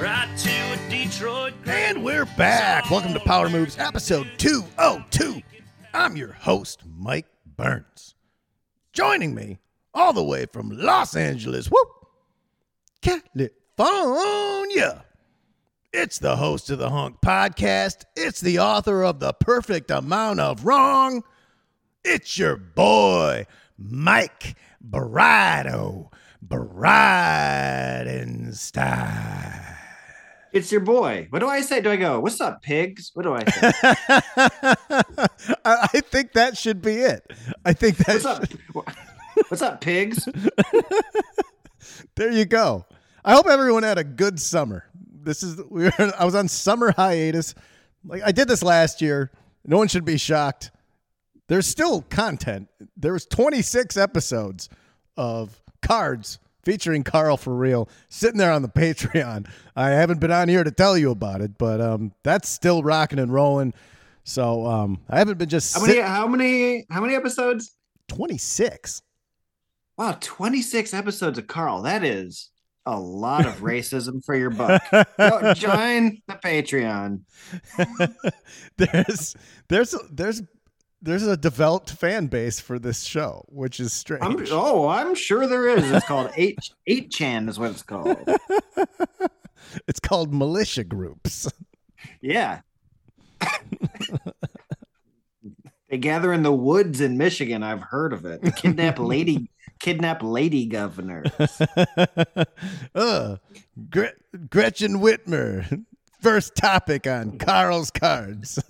Right to a Detroit. And we're back. Welcome to Power Moves, episode 202. I'm your host, Mike Burns. Joining me all the way from Los Angeles, whoop, California. It's the host of the Hunk Podcast. It's the author of The Perfect Amount of Wrong. It's your boy, Mike Brido Bridenstine. It's your boy. What do I say? Do I go, what's up, pigs? What do I say? I I think that should be it. I think that's. what's should- What's up, pigs? there you go. I hope everyone had a good summer. This is we were, I was on summer hiatus. Like I did this last year. No one should be shocked. There's still content. There was 26 episodes of cards featuring Karl for real sitting there on the Patreon. I haven't been on here to tell you about it, but um, that's still rocking and rolling. So um, I haven't been just How many? How many? How many episodes? 26. Wow, twenty six episodes of Karl. That is a lot of racism for your buck. Join the Patreon. there's there's there's there's a developed fan base for this show, which is strange. I'm, oh, I'm sure there is. It's called eight eight chan is what it's called. it's called militia groups. Yeah. they gather in the woods in Michigan. I've heard of it. Kidnap lady, kidnap lady governor. uh, Gre- Gretchen Whitmer, first topic on Karl's cards.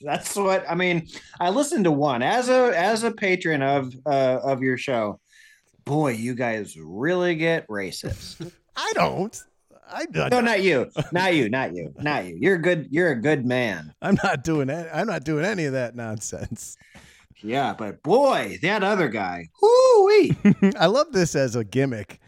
That's what I mean. I listened to one as a as a patron of uh, of your show. Boy, you guys really get racist. I don't. I don't. No, not you, not you, not you, not you. You're a good. You're a good man. I'm not doing any, I'm not doing any of that nonsense. Yeah, but boy, that other guy. Whoo-wee. I love this as a gimmick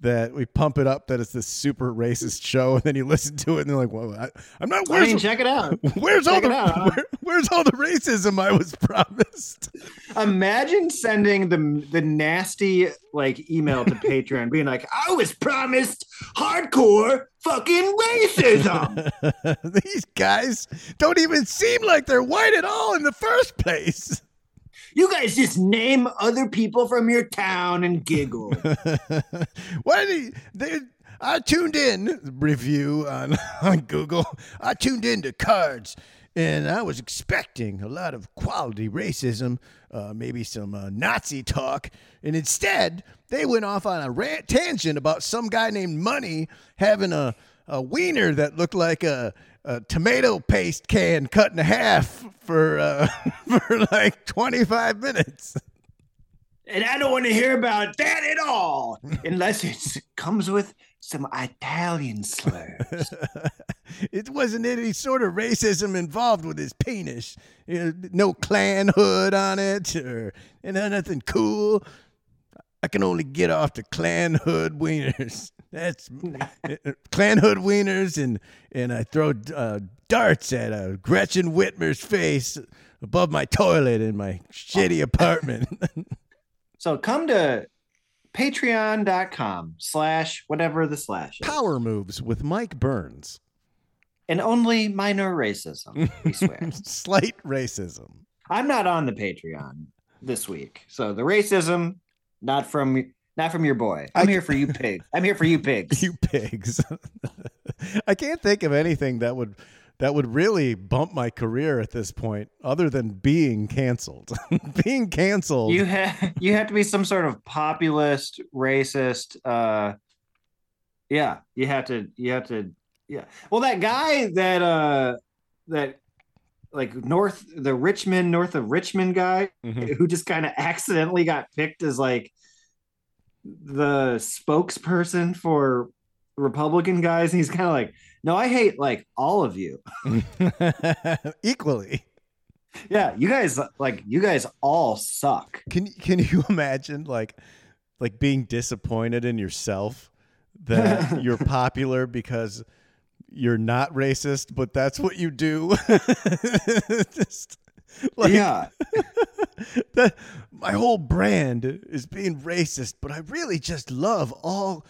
that we pump it up that it's this super racist show, and then you listen to it and they're like, "Well, I, I'm not." I Where's, mean, check it out. where's all the out, huh? where- where's all the racism I was promised? Imagine sending the the nasty like email to Patreon, being like, "I was promised hardcore fucking racism." These guys don't even seem like they're white at all in the first place. You guys just name other people from your town and giggle. Did he, they? I tuned in review on on Google. I tuned in to cards, and I was expecting a lot of quality racism, uh, maybe some uh, Nazi talk, and instead they went off on a rant tangent about some guy named Money having a a wiener that looked like a, a tomato paste can cut in half for uh, for like twenty five minutes. and I don't want to hear about that at all, unless it comes with some Italian slurs. it wasn't any sort of racism involved with his penis. You know, no clan hood on it or you know, nothing cool. I can only get off the clan hood wieners. That's clan hood wieners, and and I throw uh, darts at uh, Gretchen Whitmer's face above my toilet in my shitty apartment. So come to patreon.com slash whatever the slash is. Power moves with Mike Burns. And only minor racism, we swear. Slight racism. I'm not on the Patreon this week. So the racism, not from not from your boy. I'm I- here for you pigs. I'm here for you pigs. you pigs. I can't think of anything that would that would really bump my career at this point, other than being canceled. being canceled. You have you have to be some sort of populist, racist. Uh, yeah, you have to. You have to. Yeah. Well, that guy that uh that like north the Rich Men north of Richmond guy Mhm. who just kind of accidentally got picked as like the spokesperson for Republican guys, and he's kind of like, "No, I hate like all of you. Equally. Yeah, you guys like you guys all suck." Can can you imagine like like being disappointed in yourself that you're popular because you're not racist, but that's what you do? Just, like, yeah, that my whole brand is being racist, but I really just love all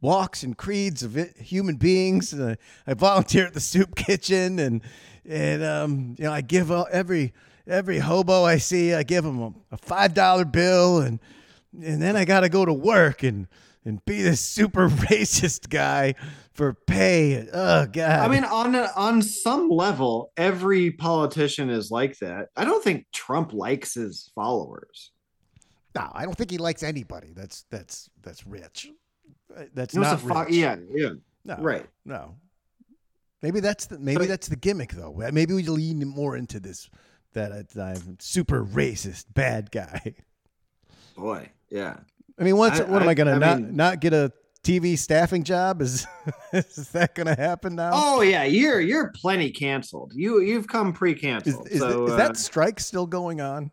walks and creeds of it, human beings. And I, I volunteer at the soup kitchen, and and um, you know I give all, every every hobo I see, I give them a, a five dollar bill, and and then I got to go to work and and be this super racist guy for pay. Oh god. I mean, on a, on some level, every politician is like that. I don't think Trump likes his followers. no, I don't think he likes anybody. That's that's that's rich. Uh, That's He wants not to fo- rich. yeah, yeah, No, right. No. Maybe that's the maybe But- that's the gimmick though. Maybe we lean more into this that I- I'm super racist bad guy. Boy, yeah. I mean, once I- what am I- I gonna I not mean- not get a TV staffing job? Is is that gonna happen now? Oh yeah, you're you're plenty canceled. You you've come pre-canceled. is, so, is uh, that strike still going on?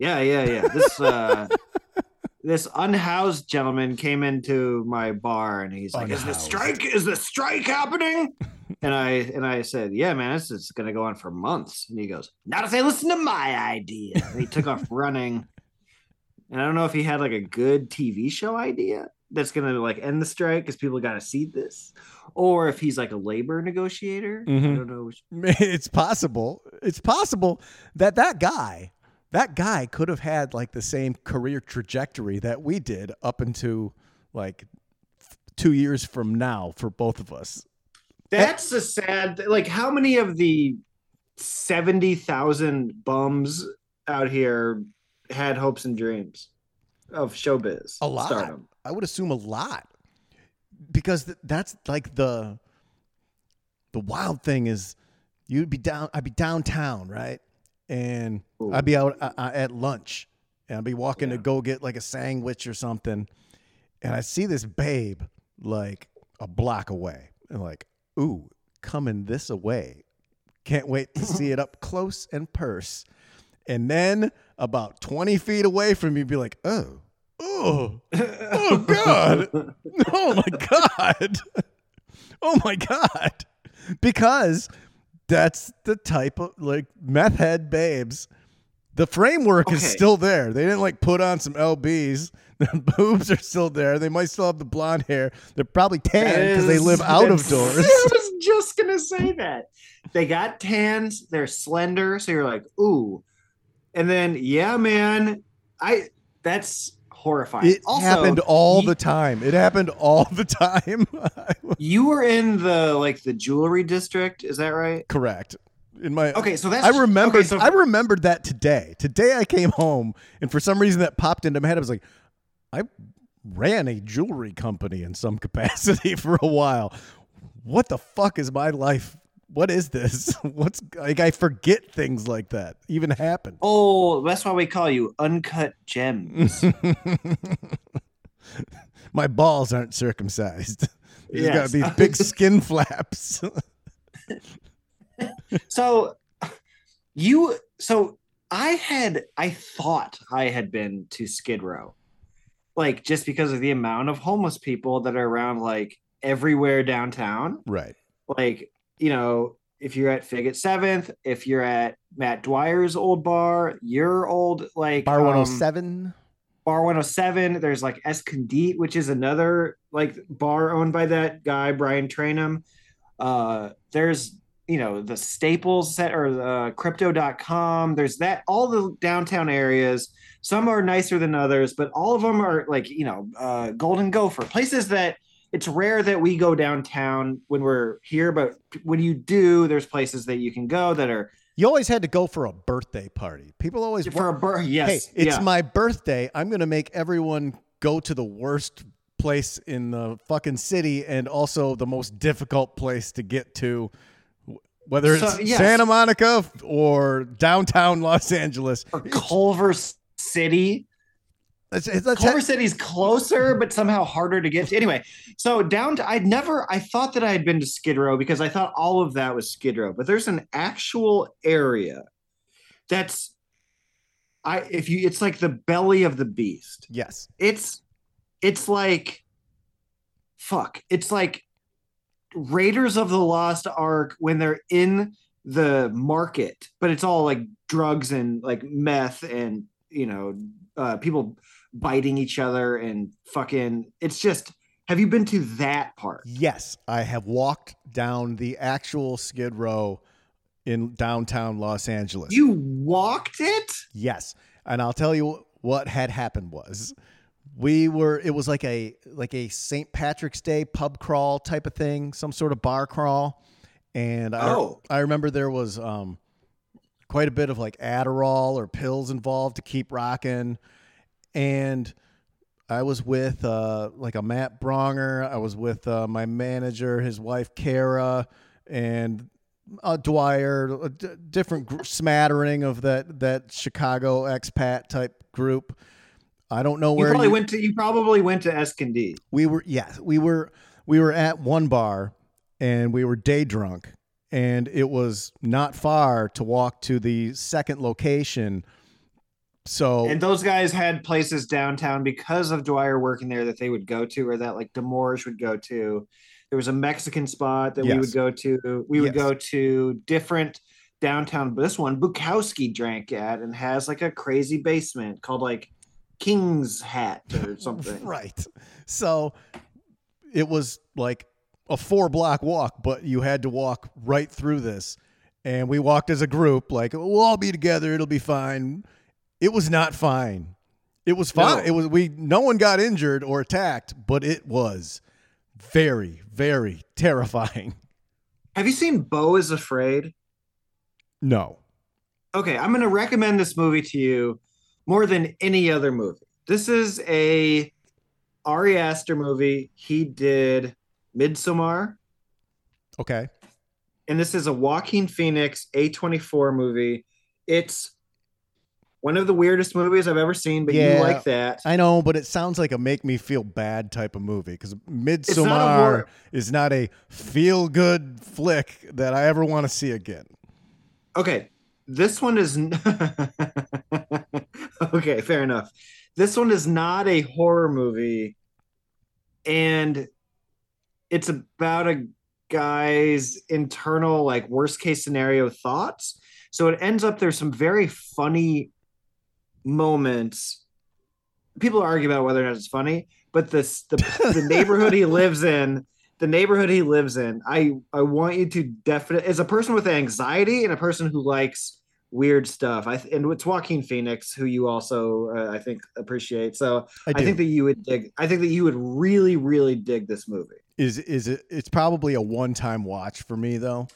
Yeah, yeah, yeah. This uh this unhoused gentleman came into my bar and he's like, "Is the strike? Is the strike happening?" And I and I said, "Yeah, man, this is going to go on for months." And he goes, "Not if they listen to my idea." And he took off running. And I don't know if he had like a good TV show idea that's going to like end the strike because people got to see this, or if he's like a labor negotiator. I Mhm. don't know. Which, It's possible. It's possible that that guy, that guy could have had like the same career trajectory that we did up into like two years from now for both of us. That's a sad. th- Like, how many of the seventy thousand bums out here had hopes and dreams of showbiz? A lot. stardom? I would assume a lot because th- that's like the the wild thing is you'd be down I'd be downtown right? And Ooh. I'd be out uh, uh, at lunch and I'd be walking to go get like a sandwich or something. And I see this babe like a block away and like ooh coming this away. Can't wait to see it up close and purse. And then about 20 feet away from you be like oh oh oh god. Oh my god. Oh my god. Because that's the type of like meth head babes. The framework is still there. They didn't like put on some lbs the boobs are still there. They might still have the blonde hair. They're probably tan because they live out of doors. I was just gonna say that. They got tans, they're slender, so you're like, ooh. And then, yeah, man, I that's horrifying. it also, happened all ye- the time it happened all the time You were in the like the jewelry district, is that right? correct in my Okay, so that's I remembered. okay, so- I remembered that today. Today I came home, and for some reason that popped into my head. I was like, I ran a jewelry company in some capacity for a while. What the fuck is my life? What is this? What's like? I forget things like that even happen. Oh, that's why we call you uncut gems. my balls aren't circumcised. There's gotta be big skin flaps. so you so I had I thought I had been to Skid Row. Like just because of the amount of homeless people that are around like everywhere downtown. right. Like, you know, if you're at Fig at Seventh, if you're at Matt Dwyer's old bar, your old like Bar um, 107. Bar 107. There's like Escondite, which is another like bar owned by that guy, Brian Trainum. Uh, there's, you know, the Staples set or the crypto.com. There's that, all the downtown areas. Some are nicer than others, but all of them are like, you know, uh, Golden Gopher, places that it's rare that we go downtown when we're here, but when you do, there's places that you can go that are You always had to go for a birthday party. People always for a bar. Yes. hey, it's yeah. my birthday. I'm going to make everyone go to the worst place in the fucking city and also the most difficult place to get to, whether it's So, yes. Santa Monica or downtown Los Angeles. or Culver City. Let's, let's Culver City's closer, but somehow harder to get to. Anyway, so down to I'd never I thought that I had been to Skid Row because I thought all of that was Skid Row, but there's an actual area that's I if you it's like the belly of the beast. yes. It's it's like fuck. It's like Raiders of the Lost Ark when they're in the market, but it's all like drugs and like meth and you know uh, people biting each other and fucking. It's just. Have you been to that part? Yes, I have walked down the actual Skid Row in downtown Los Angeles. You walked it? Yes, and I'll tell you what had happened was we were it was like a like a St. Patrick's Day pub crawl type of thing, some sort of bar crawl, and I, Oh. I remember there was um quite a bit of like Adderall or pills involved to keep rocking, and I was with uh, like a Matt Braunger. I was with uh, my manager, his wife Kara, and uh, Dwyer. A d- different gr- smattering of that that Chicago expat type group. I don't know You where probably you- went to. You probably went to Escondee. we were. Yes, we were. We were at one bar, and we were day drunk, and it was not far to walk to the second location. So And those guys had places downtown because of Dwyer working there that they would go to, or that like Demorge would go to. There was a Mexican spot that we would go to. We would Yes. go to different downtown. This one, Bukowski drank at and has like a crazy basement called like King's Hat or something. Right. So it was like a four block walk, but you had to walk right through this. And we walked as a group, like, we'll all be together, it'll be fine. It was not fine. It was fine. No. It was we no one got injured or attacked, but it was very, very terrifying. Have you seen Beau is Afraid? No. okay, I'm going to recommend this movie to you more than any other movie. This is a Ari Aster movie. He did Midsommar, Okay. and this is a Joaquin Phoenix A24 movie. It's one of the weirdest movies I've ever seen, but Yeah. you like that. I know, but it sounds like a make me feel bad type of movie because Midsommar is not a feel good flick that I ever want to see again. Okay, this one is okay. Fair enough. This one is not a horror movie, and it's about a guy's internal, like worst case scenario thoughts. So it ends up there's some very funny moments. People argue about whether or not it's funny, but this the the neighborhood he lives in the neighborhood he lives in i i want you to definitely as a person with anxiety and a person who likes weird stuff i th- and it's joaquin phoenix who you also uh, i think appreciate so I I, think that you would dig i think that you would really really dig this movie is is it? It's probably a one time watch for me though.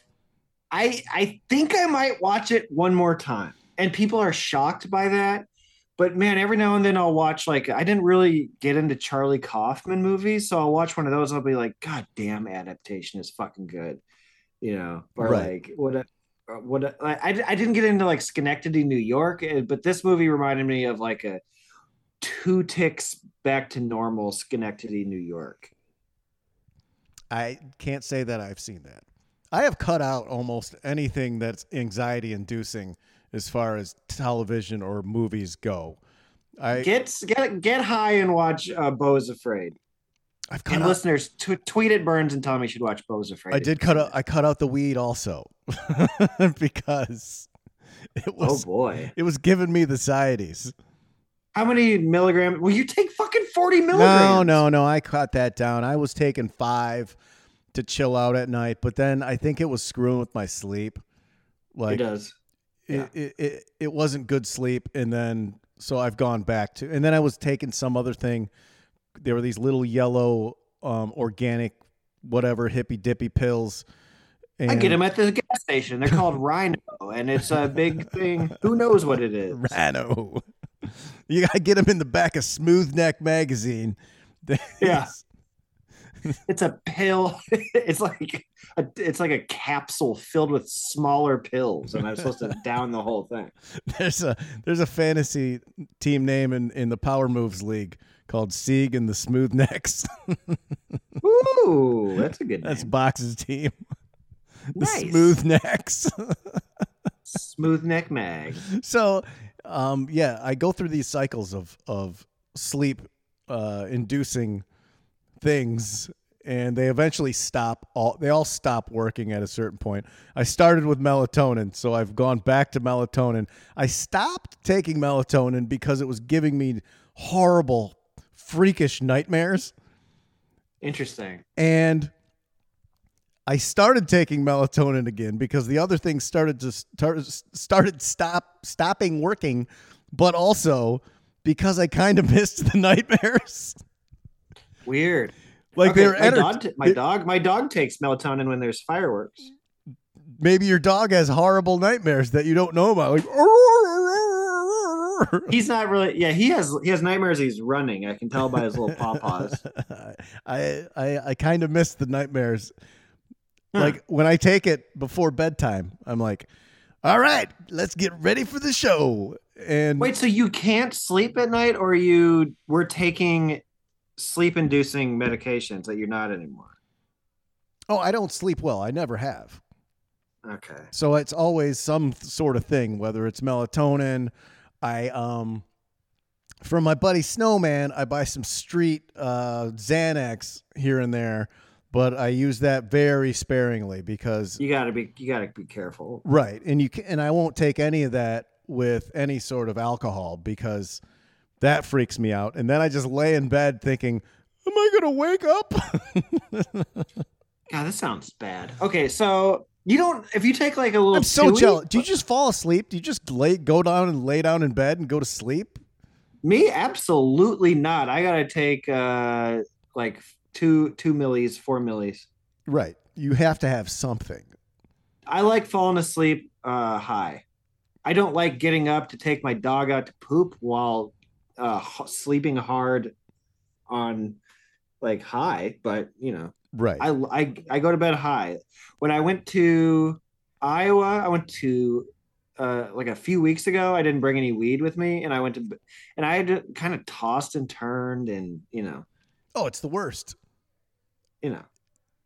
i i think i might watch it one more time and people are shocked by that but man every now and then i'll watch like i didn't really get into charlie kaufman movies so i'll watch one of those and i'll be like god damn adaptation is fucking good you know or Right. like what a, what a, I, I didn't get into like synecdoche new york eh, but this movie reminded me of like a two ticks back to normal synecdoche new york I can't say that I've seen that. I have cut out almost anything that's anxiety inducing as far as television or movies go. I get get get high and watch uh, is Afraid. I've cut And out, listeners, t- tweet at Burns and tell me you should watch Beau's Afraid. I did cut out I cut out the weed also because it was. Oh boy, it was giving me the anxieties. how many milligrams? Will you take fucking forty milligrams. no, no. No. I cut that down. I was taking five to chill out at night, but then I think it was screwing with my sleep. Like it does. Yeah. it, it, it, wasn't good sleep, and then so I've gone back to, and then I was taking some other thing. There were these little yellow, um, organic, whatever hippy dippy pills. And I get them at the gas station. They're called Rhino, and it's a big thing. Who knows what it is? Rano. You gotta get them in the back of Smooth Neck magazine. Yeah. It's a pill. It's like a, it's like a capsule filled with smaller pills, and I'm supposed to down the whole thing. There's a there's a fantasy team name in in the Power Moves League called Sieg and the Smooth Necks. Ooh, that's a good name. That's Box's team. The Nice. Smooth Necks. Smooth neck mag. so um yeah i go through these cycles of of sleep uh inducing things and they eventually stop all they all stop working at a certain point i started with melatonin so i've gone back to melatonin i stopped taking melatonin because it was giving me horrible freakish nightmares Interesting. and I started taking melatonin again because the other things started to start started stop stopping working, but also because I kind of missed the nightmares. Weird. Like Okay, they were my, enter- dog t- my dog my dog takes melatonin when there's fireworks. maybe your dog has horrible nightmares that you don't know about. Like He's not really yeah, he has he has nightmares he's running. I can tell by his little paw paws. I I I kind of miss the nightmares. Huh. Like when I take it before bedtime, I'm like, "All right, let's get ready for the show." And Wait, so you can't sleep at night or you were taking sleep inducing medications that you're not anymore? oh, I don't sleep well. I never have. Okay. So it's always some sort of thing, whether it's melatonin. I um from my buddy Snowman, I buy some street uh Xanax here and there, but I use that very sparingly because You gotta be you gotta be careful. right, and you can, and I won't take any of that with any sort of alcohol because that freaks me out. And then I just lay in bed thinking, am I going to wake up? God, this sounds bad. Okay, so you don't if you take like a little I'm so chewy- jealous. Do you just fall asleep? Do you just lay go down and lay down in bed and go to sleep? Me, absolutely not. I gotta take uh like two two millis, four millis. Right. You have to have something. I like falling asleep uh high. I don't like getting up to take my dog out to poop while uh sleeping hard on like high, but you know, Right. I I I go to bed high. When I went to Iowa, I went to uh like a few weeks ago. I didn't bring any weed with me, and I went to and I had to kind of tossed and turned, and you know, oh, it's the worst. you know,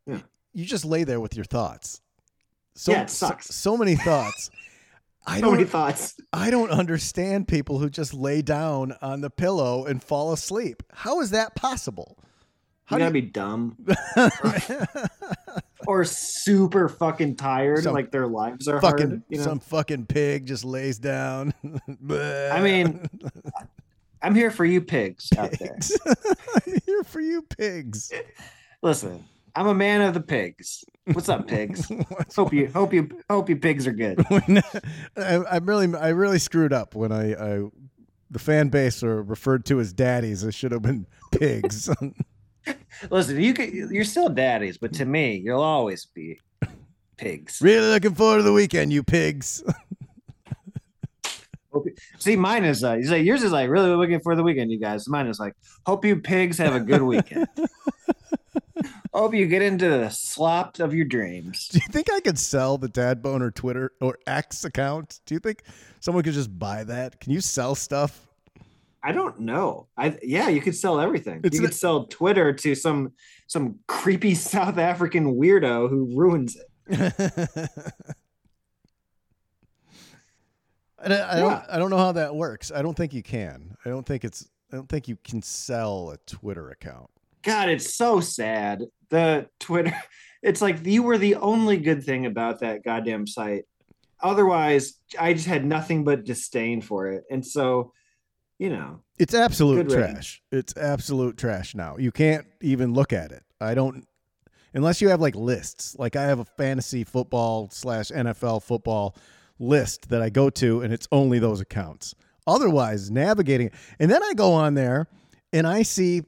Yeah. You just lay there with your thoughts. So, Yeah, it sucks. So, so many thoughts. I so don't many thoughts. I don't understand people who just lay down on the pillow and fall asleep. How is that possible? You How gotta do be dumb or super fucking tired, Some like their lives are fucking hard. You know, some fucking pig just lays down. I mean, I'm here for you pigs out there. pigs. I'm here for you pigs. Listen, I'm a man of the pigs. What's up, pigs? hope you hope you hope you pigs are good. when I, I really I really screwed up when I, I the fan base are referred to as daddies. It should have been pigs. Listen, you could, you're still daddies, but to me, you'll always be pigs. really looking forward to the weekend, you pigs. See, mine is uh, you say yours is like really looking for the weekend, you guys. Mine is like, hope you pigs have a good weekend. Hope you get into the slop of your dreams. Do you think I could sell the Dad Boner Twitter or X account? Do you think someone could just buy that? Can you sell stuff? I don't know. I yeah, you could sell everything. It's you an- could sell Twitter to some some creepy South African weirdo who ruins it. I, I, Yeah. don't, I don't know how that works. I don't think you can. I don't think it's. I don't think you can sell a Twitter account. God, it's so sad. The Twitter, it's like you were the only good thing about that goddamn site. Otherwise, I just had nothing but disdain for it. And so, you know, It's absolute trash. It's absolute trash now. You can't even look at it. I don't unless you have like lists. Like I have a fantasy football slash NFL football list that I go to, and it's only those accounts. Otherwise, navigating and then I go on there and I see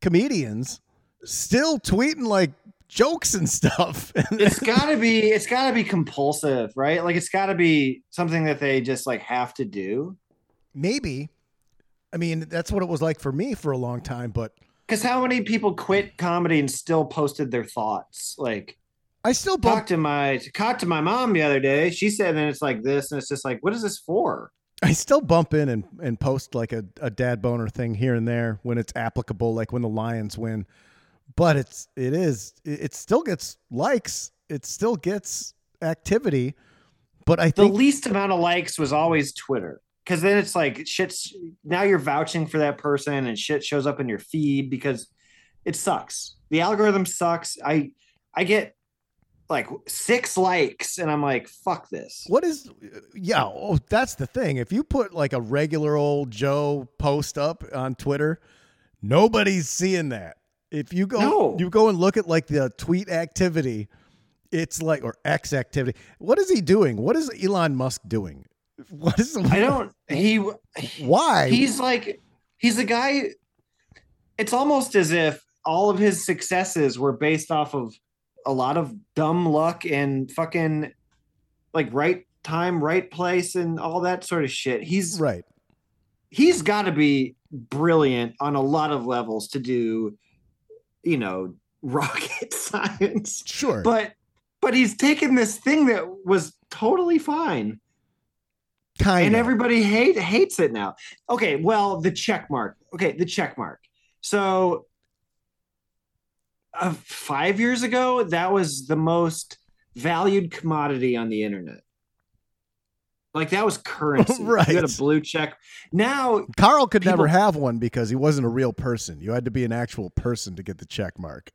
comedians still tweeting like jokes and stuff. it's gotta be it's gotta be compulsive, right? Like it's gotta be something that they just like have to do. Maybe. I mean, that's what it was like for me for a long time, but Because how many people quit comedy and still posted their thoughts? Like, I still talked to my talked to my mom the other day. She said, and it's like this, and it's just like, what is this for? I still bump in and, and post like a, a dad boner thing here and there when it's applicable, like when the Lions win. But it's it is it, it still gets likes. It still gets activity. But I The think least amount of likes was always Twitter. Because then it's like shit's now you're vouching for that person and shit shows up in your feed because it sucks. The algorithm sucks. I I get like six likes and I'm like, fuck this. what is yeah, oh, that's the thing. If you put like a regular old Joe post up on Twitter, nobody's seeing that. If you go No. you go and look at like the tweet activity, it's like or X activity. What is he doing? What is Elon Musk doing? What is I don't he why? he's like he's a guy it's almost as if all of his successes were based off of a lot of dumb luck and fucking like right time right place and all that sort of shit he's right. he's got to be brilliant on a lot of levels to do you know rocket science Sure. but but he's taken this thing that was totally fine kind and of. everybody hate hates it now. Okay, well, the check mark. Okay, the check mark. So, uh, five years ago, that was the most valued commodity on the internet. Like that was currency. You had a blue check. Now, Karl could people- never have one because he wasn't a real person. You had to be an actual person to get the check mark.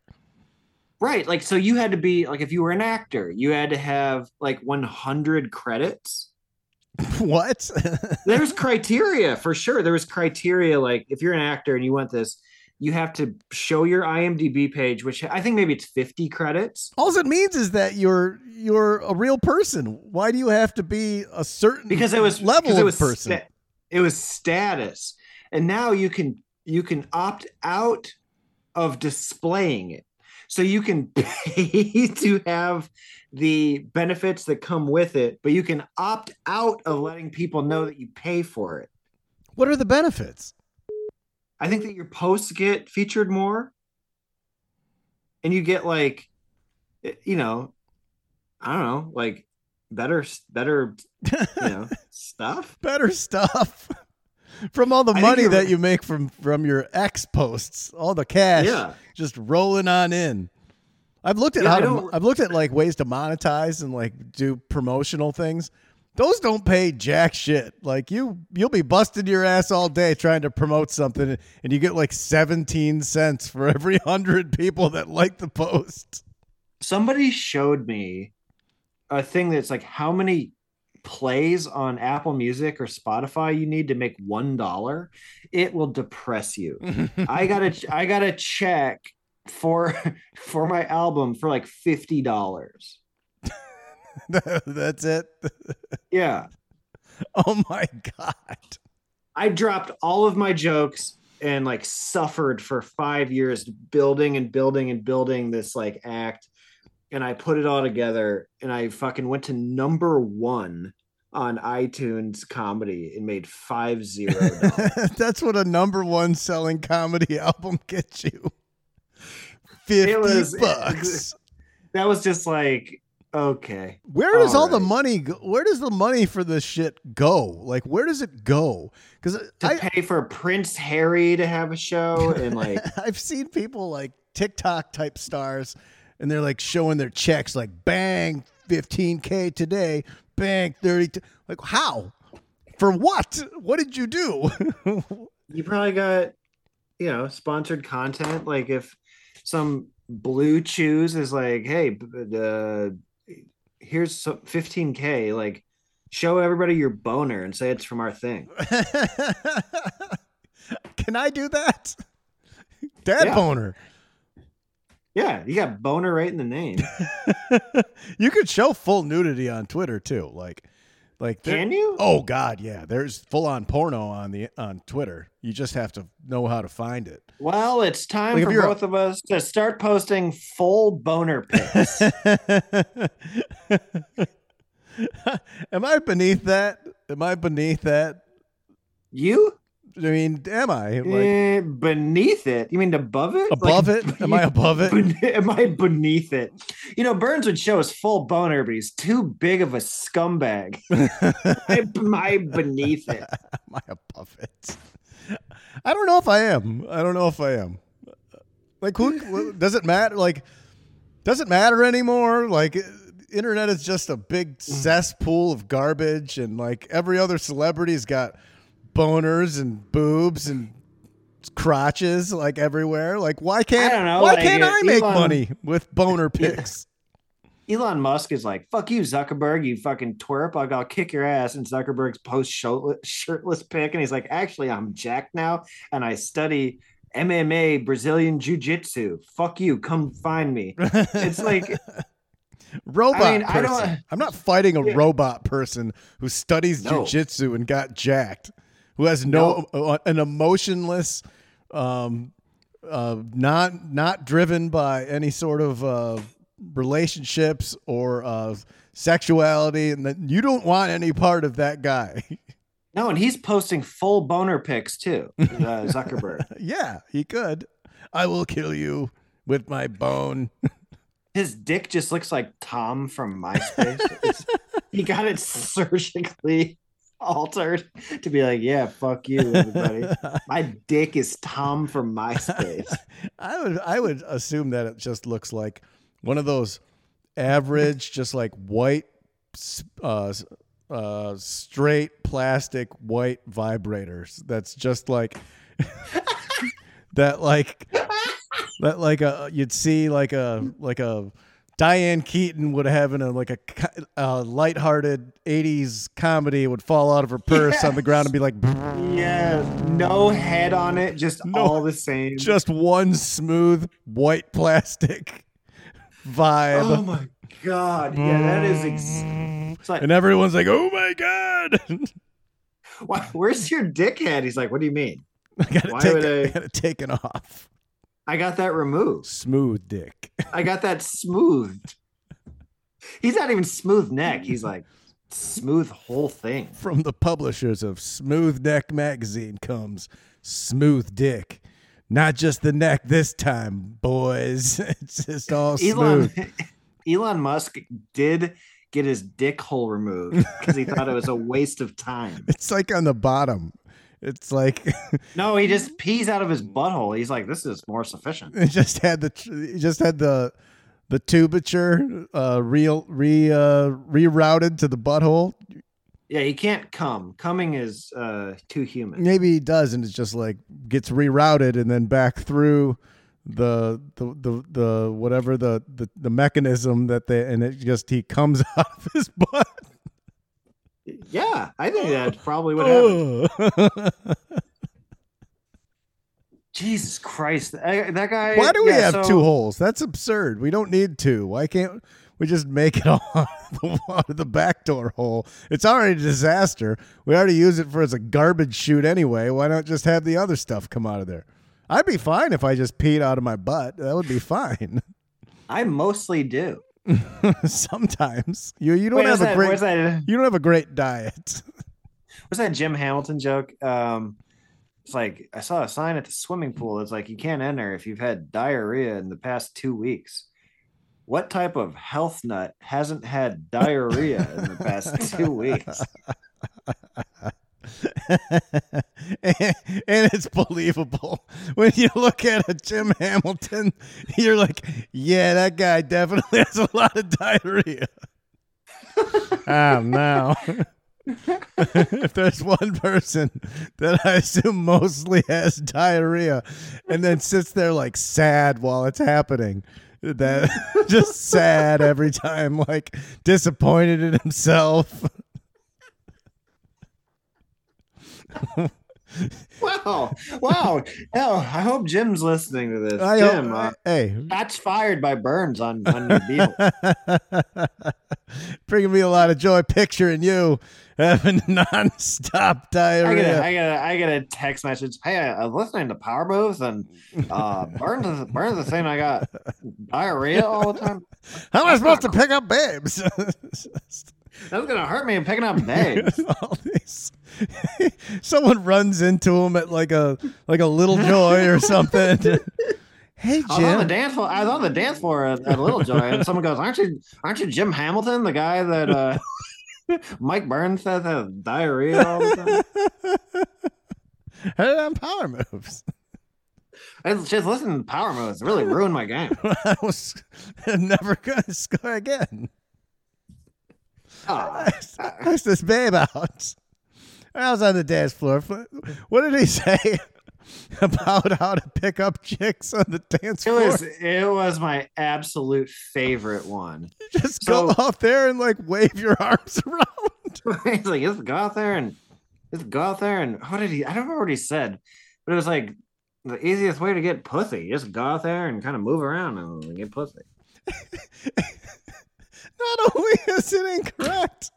right? Like, so you had to be like, if you were an actor, you had to have like 100 credits. what? there's criteria for sure. There was criteria like if you're an actor and you want this, you have to show your IMDb page, which I think maybe it's 50 credits. All it means is that you're you're a real person. Why do you have to be a certain Because it was level it was person? sta- it was status. And now you can you can opt out of displaying it. So you can pay to have the benefits that come with it, but you can opt out of letting people know that you pay for it. what are the benefits? I think that your posts get featured more, and you get like, eh, you know, I don't know, like better, better, you know, stuff. Better stuff. From all the I money that you make from from your ex posts, all the cash Yeah, just rolling on in. I've looked at Yeah, how to, I've looked at like ways to monetize and like do promotional things. Those don't pay jack shit. Like you you'll be busting your ass all day trying to promote something and you get like 17 cents for every 100 people that like the post. somebody showed me a thing that's like how many plays on Apple Music or Spotify you need to make one dollar. It will depress you. I got to I got to check for for my album for like fifty dollars. That's it. Yeah. Oh my god. I dropped all of my jokes and like suffered for five years building and building and building this like act. And I put it all together and I fucking went to number one on iTunes comedy and made five zero dollars. That's what a number 1 selling comedy album gets you. 50 was- bucks. that was just like, okay. Where does all the money go? Where does the money for this shit go? Like, where does it go? Because To I pay for Prince Harry to have a show and like I've seen people like TikTok type stars, and they're like showing their checks, like bang, 15k today, bang, 30. Like how? For what? What did you do? you probably got you know sponsored content like if some blue chews is like hey uh, here's some 15k like show everybody your boner and say it's from our thing Can I do that? Dad Yeah. boner. yeah you got boner right in the name you could show full nudity on Twitter too. Like, like can you Oh God, yeah. There's full on porno on the on Twitter. You just have to know how to find it. well it's time Like, for you're a- both of us to start posting full boner pics Am I beneath that? Am I beneath that? you I mean, am I like Eh, beneath it? You mean above it? above Like, it? Am I above it? am I beneath it? You know, Burns would show his full boner, but he's too big of a scumbag. am I beneath it? am I above it? I don't know if I am. I don't know if I am. Like, who does it matter? Like, does it matter anymore? Like, internet is just a big cesspool of garbage, and like every other celebrity's got boners and boobs and crotches like everywhere. Like, why can't I know, why like, can't uh, I make Elon- money with boner pics? Elon Musk is like, fuck you, Zuckerberg, you fucking twerp. Like, I'll kick your ass. And Zuckerberg's post shirtless, pic. And he's like, actually, I'm jacked now and I study MMA Brazilian Jiu Jitsu. Fuck you. Come find me. It's like, robot I mean, I person. don't- I'm not fighting a Yeah. robot person who studies No. jujitsu and got jacked, who has no, uh, an emotionless, um, uh, not not driven by any sort of uh, relationships or uh, sexuality, and that you don't want any part of that guy. no, and he's posting full boner pics too, uh, Zuckerberg. yeah, he could. I will kill you with my bone. His dick just looks like Tom from MySpace. He got it surgically altered to be like, yeah, fuck you, everybody. My dick is Tom from MySpace. I would I would assume that it just looks like one of those average, just like white, uh, uh, straight plastic white vibrators. That's just like that, like that, like a you'd see like a like a Diane Keaton would have in a like a, a lighthearted '80s comedy would fall out of her purse on the ground and be like. Yeah, no head on it, just No, all the same. just one smooth white plastic vibe. oh my god, yeah, that is. Ex- like, and everyone's like, "Oh my god!" why, where's your dick head? He's like, what do you mean? I gotta Why take would it. I- I gotta take it off. I got that removed. Smooth dick. I got that smoothed. He's not even smooth neck. He's like smooth whole thing. From the publishers of Smooth Neck magazine comes Smooth Dick. Not just the neck this time, boys. It's just all Elon smooth. Elon Musk did get his dick hole removed because he thought it was a waste of time. It's like on the bottom. It's like No, he just pees out of his butthole. He's like, this is more sufficient. it just had the it just had the the tubature uh real re uh rerouted to the butthole Yeah, he can't come. Coming is uh too human. maybe he does and it's just like gets rerouted and then back through the the the, the whatever the, the the mechanism that they and it just he comes out of his butt Yeah, I think that's probably what happened. Jesus Christ, I- that guy. why do we yeah, have so- two holes? That's absurd. We don't need two. Why can't we just make it all out of the, the back door hole? It's already a disaster. We already use it for as a garbage chute anyway. Why not just have the other stuff come out of there? I'd be fine if i just peed out of my butt. That would be fine. I mostly do. sometimes you you don't Wait, have a that, great that? you don't have a great diet What's that Jim Hamilton joke? Um, it's like I saw a sign at the swimming pool. It's like you can't enter if you've had diarrhea in the past two weeks. What type of health nut hasn't had diarrhea in the past two weeks? And, and it's believable when you look at a Jim Hamilton. You're like, yeah, that guy definitely has a lot of diarrhea. oh no! if there's one person that I assume mostly has diarrhea, and then sits there like sad while it's happening. That just sad every time, like disappointed in himself. Wow, wow. Oh, I hope Jim's listening to this. I Jim, hope, uh, hey, that's fired by Burns on on your Beatles. bringing me a lot of joy picturing you having nonstop I get a, diarrhea. I get a, I a text message. Hey, I was listening to Power Moves and uh, Burns is Burns is saying I got diarrhea all the time. How am I supposed to pick up babes? That's gonna hurt me. I'm picking up bags. All these- Someone runs into him at like a like a little joy or something. hey I was on the Jim, dance floor. I was on the dance floor at, at Little Joy, and someone goes, "Aren't you? Aren't you Jim Hamilton, the guy that uh, Mike Burns says has diarrhea all the time?" hey, I'm power moves. It's just listen to Power Moves. It really ruined my game. I was never gonna score again. Oh, What's this babe out? I was on the dance floor. What did he say about how to pick up chicks on the dance floor? it was it was my absolute favorite one. Just go so- out there and like wave your arms around. He's like, "Let's go out there and let's go out there and what did he? I don't remember what he said, but it was like the easiest way to get pussy. Just go out there and kind of move around and get pussy. Not only is it incorrect,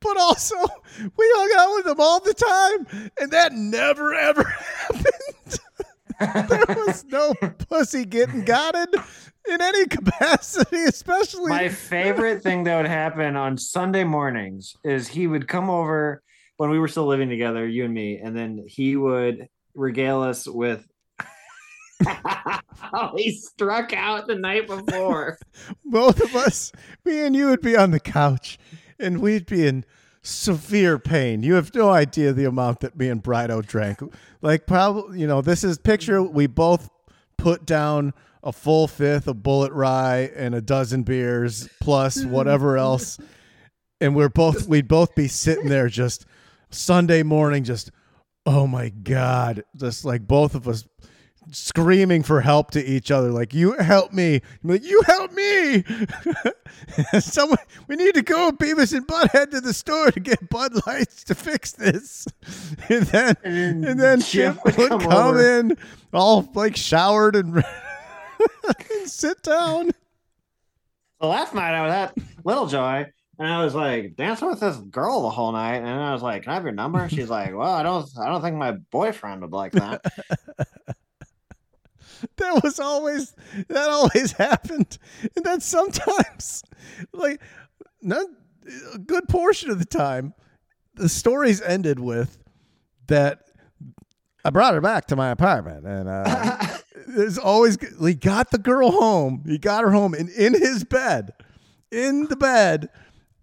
but also we hung out with them all the time, and that never ever happened. there was no pussy getting gotted in any capacity, especially My favorite thing that would happen on Sunday mornings is he would come over when we were still living together, you and me, and then he would regale us with how he struck out the night before. both of us, me and you would be on the couch, and we'd be in severe pain. You have no idea the amount that me and Brido drank. Like, probably, you know, this is picture we both put down a full fifth of Bulleit rye and a dozen beers plus whatever else. And we're both, we'd both be sitting there just Sunday morning, just, oh my God, just like both of us screaming for help to each other, like "You help me!" I'm like "You help me!" Someone, we need to go, Beavis and Butthead, to the store to get Bud Lights to fix this. And then, And then and then Jim would come come, in, all like showered and, and sit down. So last night I was at Little Joy and I was like dancing with this girl the whole night, and I was like, "Can I have your number?" She's like, "Well, I don't, I don't think my boyfriend would like that." that was always that always happened. And then sometimes like not a good portion of the time the stories ended with that i brought her back to my apartment. And uh there's always he got the girl home. He got her home and in his bed in the bed.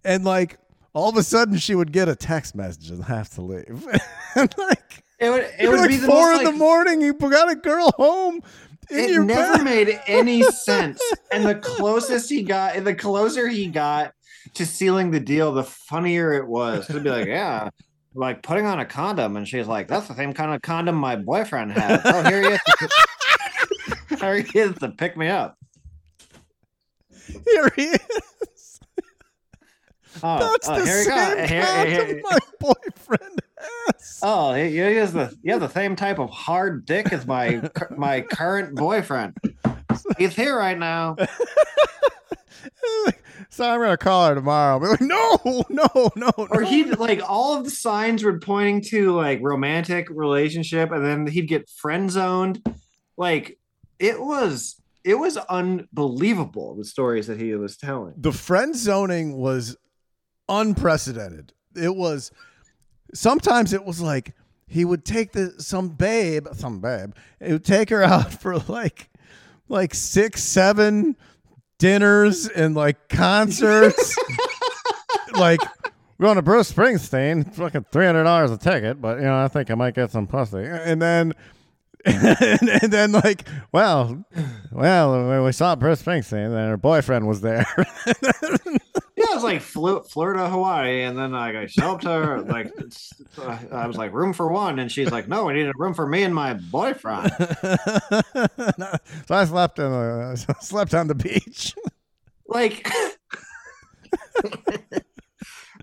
And like all of a sudden she would get a text message and have to leave. And like It would, it would like be the four most, in the morning. You got a girl home It never made any sense. And the closest he got, the closer he got to sealing the deal, the funnier it was. To be like, yeah, like putting on a condom, and she's like, "That's the same kind of condom my boyfriend has." Oh, here he is. here he is to pick me up. Here he is. Oh, That's oh, the here we go. same Here- condom here- my boyfriend. Oh, he, he the you have the same type of hard dick as my my current boyfriend. He's here right now. so I'm gonna call her tomorrow. Be like, no, no, no, Or no, he no. like all of the signs were pointing to like romantic relationship, and then he'd get friend zoned. Like it was it was unbelievable the stories that he was telling. the friend zoning was unprecedented. It was sometimes it was like he would take the some babe, some babe, he would take her out for like like six, seven dinners and like concerts. like we're going to Bruce Springsteen, fucking three hundred dollars a ticket, but you know, I think I might get some pussy. And then and, and then like, well, well, we saw Bruce Springsteen, and her boyfriend was there. Was like flew, flew to Hawaii, and then like I to her, like uh, I was like room for one, and she's like, no, we need a room for me and my boyfriend. so I slept in the, slept on the beach. like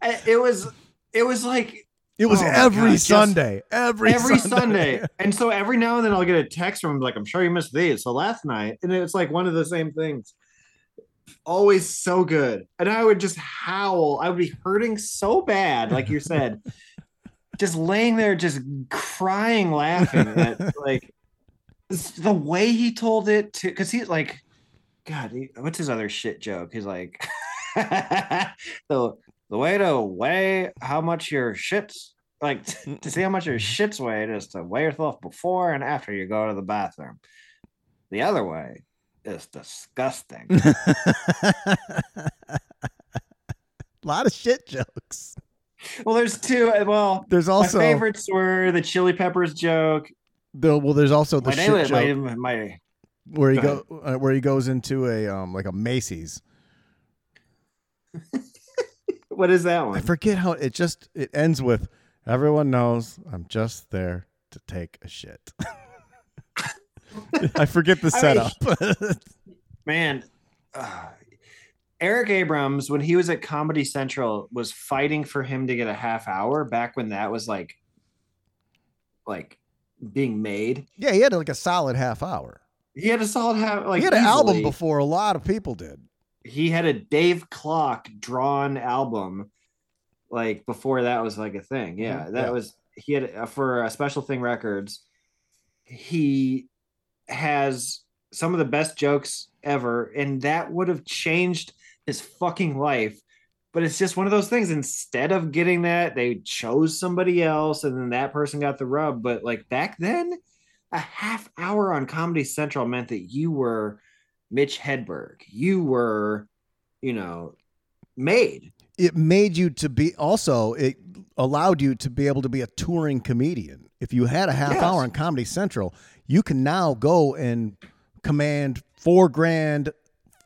it was it was like It was Oh every God, Sunday, every every Sunday. Sunday. And so every now and then I'll get a text from like, I'm sure you missed these. So last night, and it's like one of the same things. Always so good. And I would just howl. I would be hurting so bad, like you said, just laying there, just crying, laughing at like the way he told it to because he's like, God, he, what's his other shit joke? He's like, the the the way to weigh how much your shits like to see how much your shits weighed is to weigh yourself before and after you go to the bathroom. The other way is disgusting. A lot of shit jokes. well, there's two. Well, There's also my favorites were the chili peppers joke. the well. There's also the My, shit name, joke my, my where he go go uh, where he goes into a um like a Macy's. what is that one? I forget how it just it ends with everyone knows I'm just there to take a shit. I forget the I mean- setup. Man, uh, Eric Abrams, when he was at Comedy Central, was fighting for him to get a half hour back when that was like, like being made. yeah, he had like a solid half hour. He had a solid half. Like he had an album before a lot of people did. He had a Dave Clock drawn album, like before that was like a thing. Yeah, Mhm, that yeah. was he had uh, for a Special Thing Records. He has some of the best jokes ever, and that would have changed his fucking life. But it's just one of those things. Instead of getting that, they chose somebody else, and then that person got the rub. But like back then, a half hour on Comedy Central meant that you were Mitch Hedberg. You were, you know, made. it made you to be also it allowed you to be able to be a touring comedian if you had a half Yes. hour on comedy central you can now go and command four grand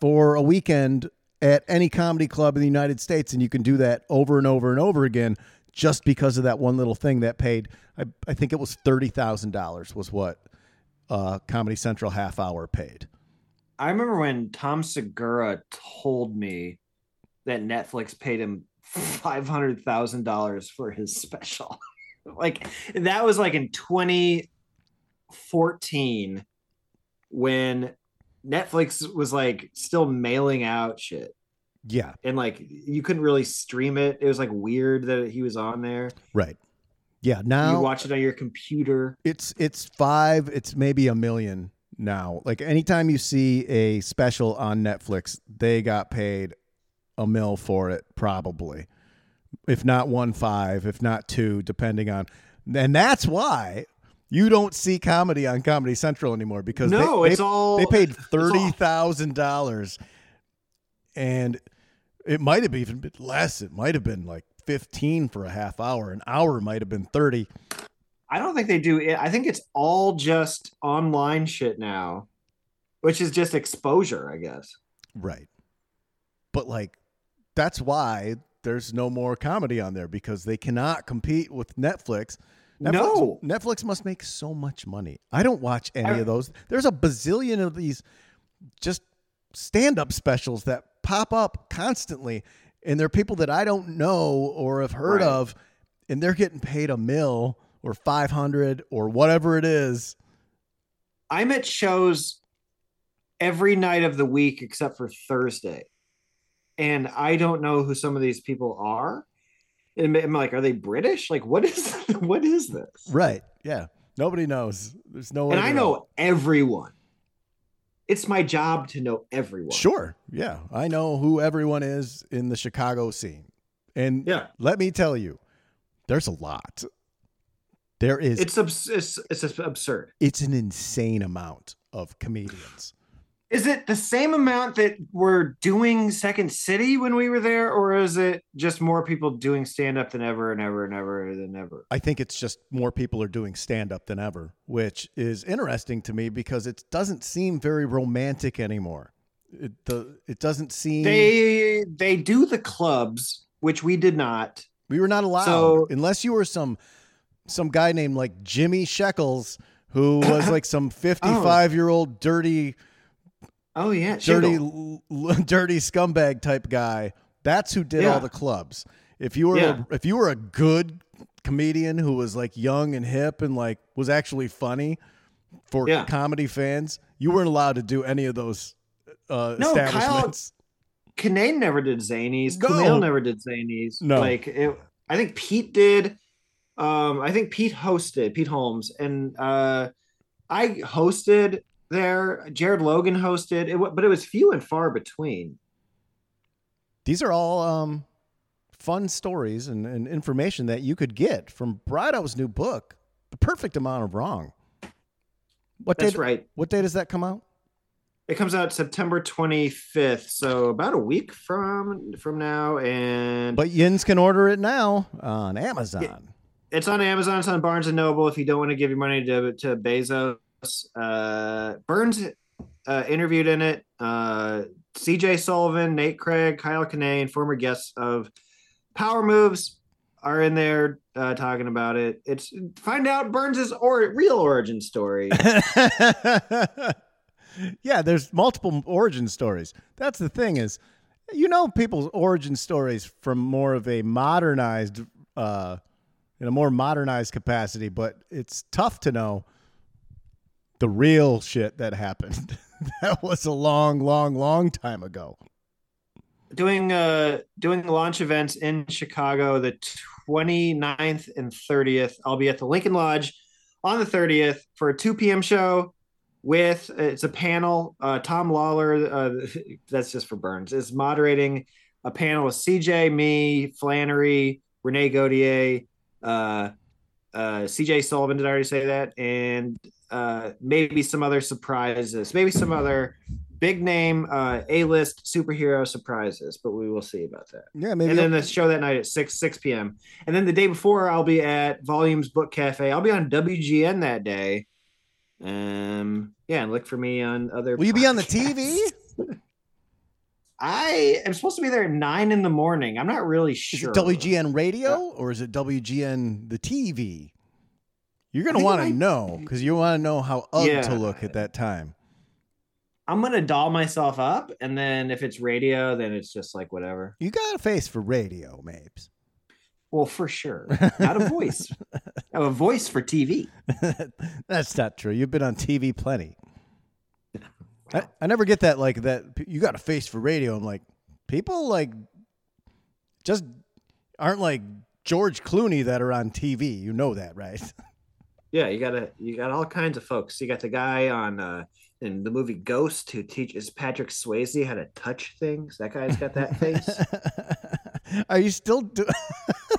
for a weekend at any comedy club in the united states and you can do that over and over and over again just because of that one little thing that paid i, I think it was $30000 was what uh, comedy central half hour paid I remember when Tom Segura told me that Netflix paid him five hundred thousand dollars for his special. like that was like in twenty fourteen when Netflix was like still mailing out shit. yeah And like you couldn't really stream it. It was like weird that he was on there. right yeah Now you watch it on your computer. it's it's five it's maybe a million now like anytime you see a special on netflix they got paid a mil for it probably if not one five if not two depending on and that's why you don't see comedy on comedy central anymore because No, they, it's they, all they paid thirty thousand dollars and it might have even been less it might have been like 15 for a half hour an hour might have been 30 I don't think they do it. I think it's all just online shit now, which is just exposure, I guess. Right. But like that's why there's no more comedy on there because they cannot compete with Netflix. Netflix No. Netflix must make so much money. I don't watch any I- of those. There's a bazillion of these just stand-up specials that pop up constantly and they're people that I don't know or have heard Right. of and they're getting paid a mill or 500 or whatever it is. I'm at shows every night of the week except for Thursday. And I don't know who some of these people are. And I'm like, are they British? Like, what is what is this? Right. Yeah. Nobody knows. There's no And I know everyone. It's my job to know everyone. Sure. Yeah. I know who everyone is in the Chicago scene. And Yeah. let me tell you, there's a lot. There is It's abs- it's, it's absurd. it's an insane amount of comedians. Is it the same amount that were doing Second City when we were there, or is it just more people doing stand up than ever and ever and ever than ever? I think it's just more people are doing stand up than ever, which is interesting to me because it doesn't seem very romantic anymore. It the it doesn't seem They they do the clubs, which we did not. We were not allowed So- unless you were some some guy named like Jimmy Shekels who was like some 55 year old dirty Oh yeah, dirty l- dirty scumbag type guy. That's who did Yeah. all the clubs. If you were Yeah. a, if you were a good comedian who was like young and hip and like was actually funny for Yeah. comedy fans, you weren't allowed to do any of those uh, No, Kyle- establishments. Kinane never did Zanies. No. Kumail never did Zanies. No. like it, I think Pete did. Um, I think Pete hosted Pete Holmes, and uh, I hosted there. Jared Logan hosted it, but it was few and far between. These are all um, fun stories and, and information that you could get from Brido's new book, The Perfect Amount of Wrong. What That's date, right. What day does that come out? It comes out September 25th, so about a week from from now, and But Yins can order it now on Amazon. it's on Amazon. It's on Barnes and Noble. If you don't want to give your money to to Bezos, uh, Burns uh, interviewed in it. Uh, C.J. Sullivan, Nate Craig, Kyle Kinane, former guests of Power Moves, are in there uh, talking about it. It's find out Burns's or real origin story. yeah, there's multiple origin stories. That's the thing is, you know, people's origin stories from more of a modernized, uh, in a more modernized capacity, but it's tough to know the real shit that happened. that was a long, long, long time ago. doing uh doing launch events in Chicago the 29th and 30th. I'll be at the Lincoln Lodge on the 30th for a 2 p.m. show with it's a panel. Uh, Tom Lawler, uh, that's just for Burns, is moderating a panel with CJ, me, Flannery, Renee Gaudier, uh, uh, CJ Sullivan. Did I already say that? And uh, maybe some other surprises, maybe some other big name uh, A-list superhero surprises, but we will see about that. Yeah, maybe. And then the show that night at 6 6 p.m. And then the day before I'll be at Volumes Book Cafe. I'll be on WGN that day. Um yeah, and look for me on other will you be on the. TV? I am supposed to be there at nine in the morning. I'm not really Is sure. it WGN Radio or is it WGN the TV? You're gonna want to know because you want to know how ugly Yeah. to look at that time. I'm gonna doll myself up, and then if it's radio, then it's just like whatever. You got a face for radio, Mapes. Well, for sure. Not a voice. I have a voice for TV. That's not true. You've been on TV plenty. I, I never get that like that. You got a face for radio. I'm like, people like just aren't like George Clooney that are on TV. You know that, right? Yeah, you gotta you got all kinds of folks. You got the guy on uh in the movie Ghost who teaches Patrick Swayze how to touch things. That guy's got that face. Are you still do?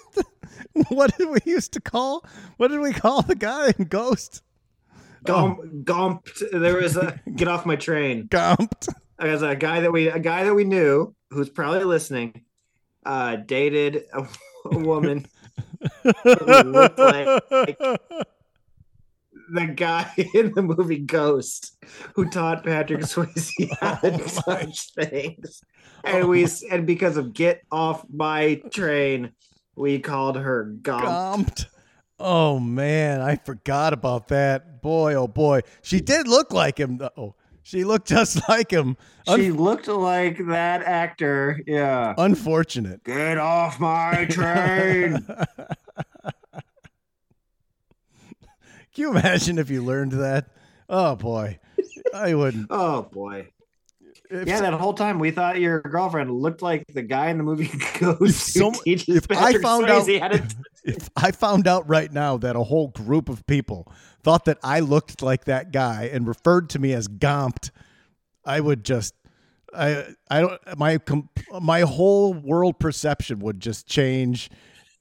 what did we used to call? What did we call the guy in Ghost? Gomp, gomp. There was a get off my train. Gumped. There's a guy that we a guy that we knew who's probably listening. Uh, dated a, a woman looked like the guy in the movie Ghost who taught Patrick Swayze how to Oh my- touch things. And we and because of get off my train, we called her Gomp. Gumped. Oh man, I forgot about that. Boy, oh boy, she did look like him. though. Oh, she looked just like him. Un- She looked like that actor. Yeah. unfortunate. Get off my train. Can you imagine if you learned that? Oh boy, I wouldn't. oh boy. If Yeah, that whole time we thought your girlfriend looked like the guy in the movie Ghost. so- if I found Swayze out- to- if I found out right now that a whole group of people thought that I looked like that guy and referred to me as Gomped, I would just, I, I don't, my, my whole world perception would just change,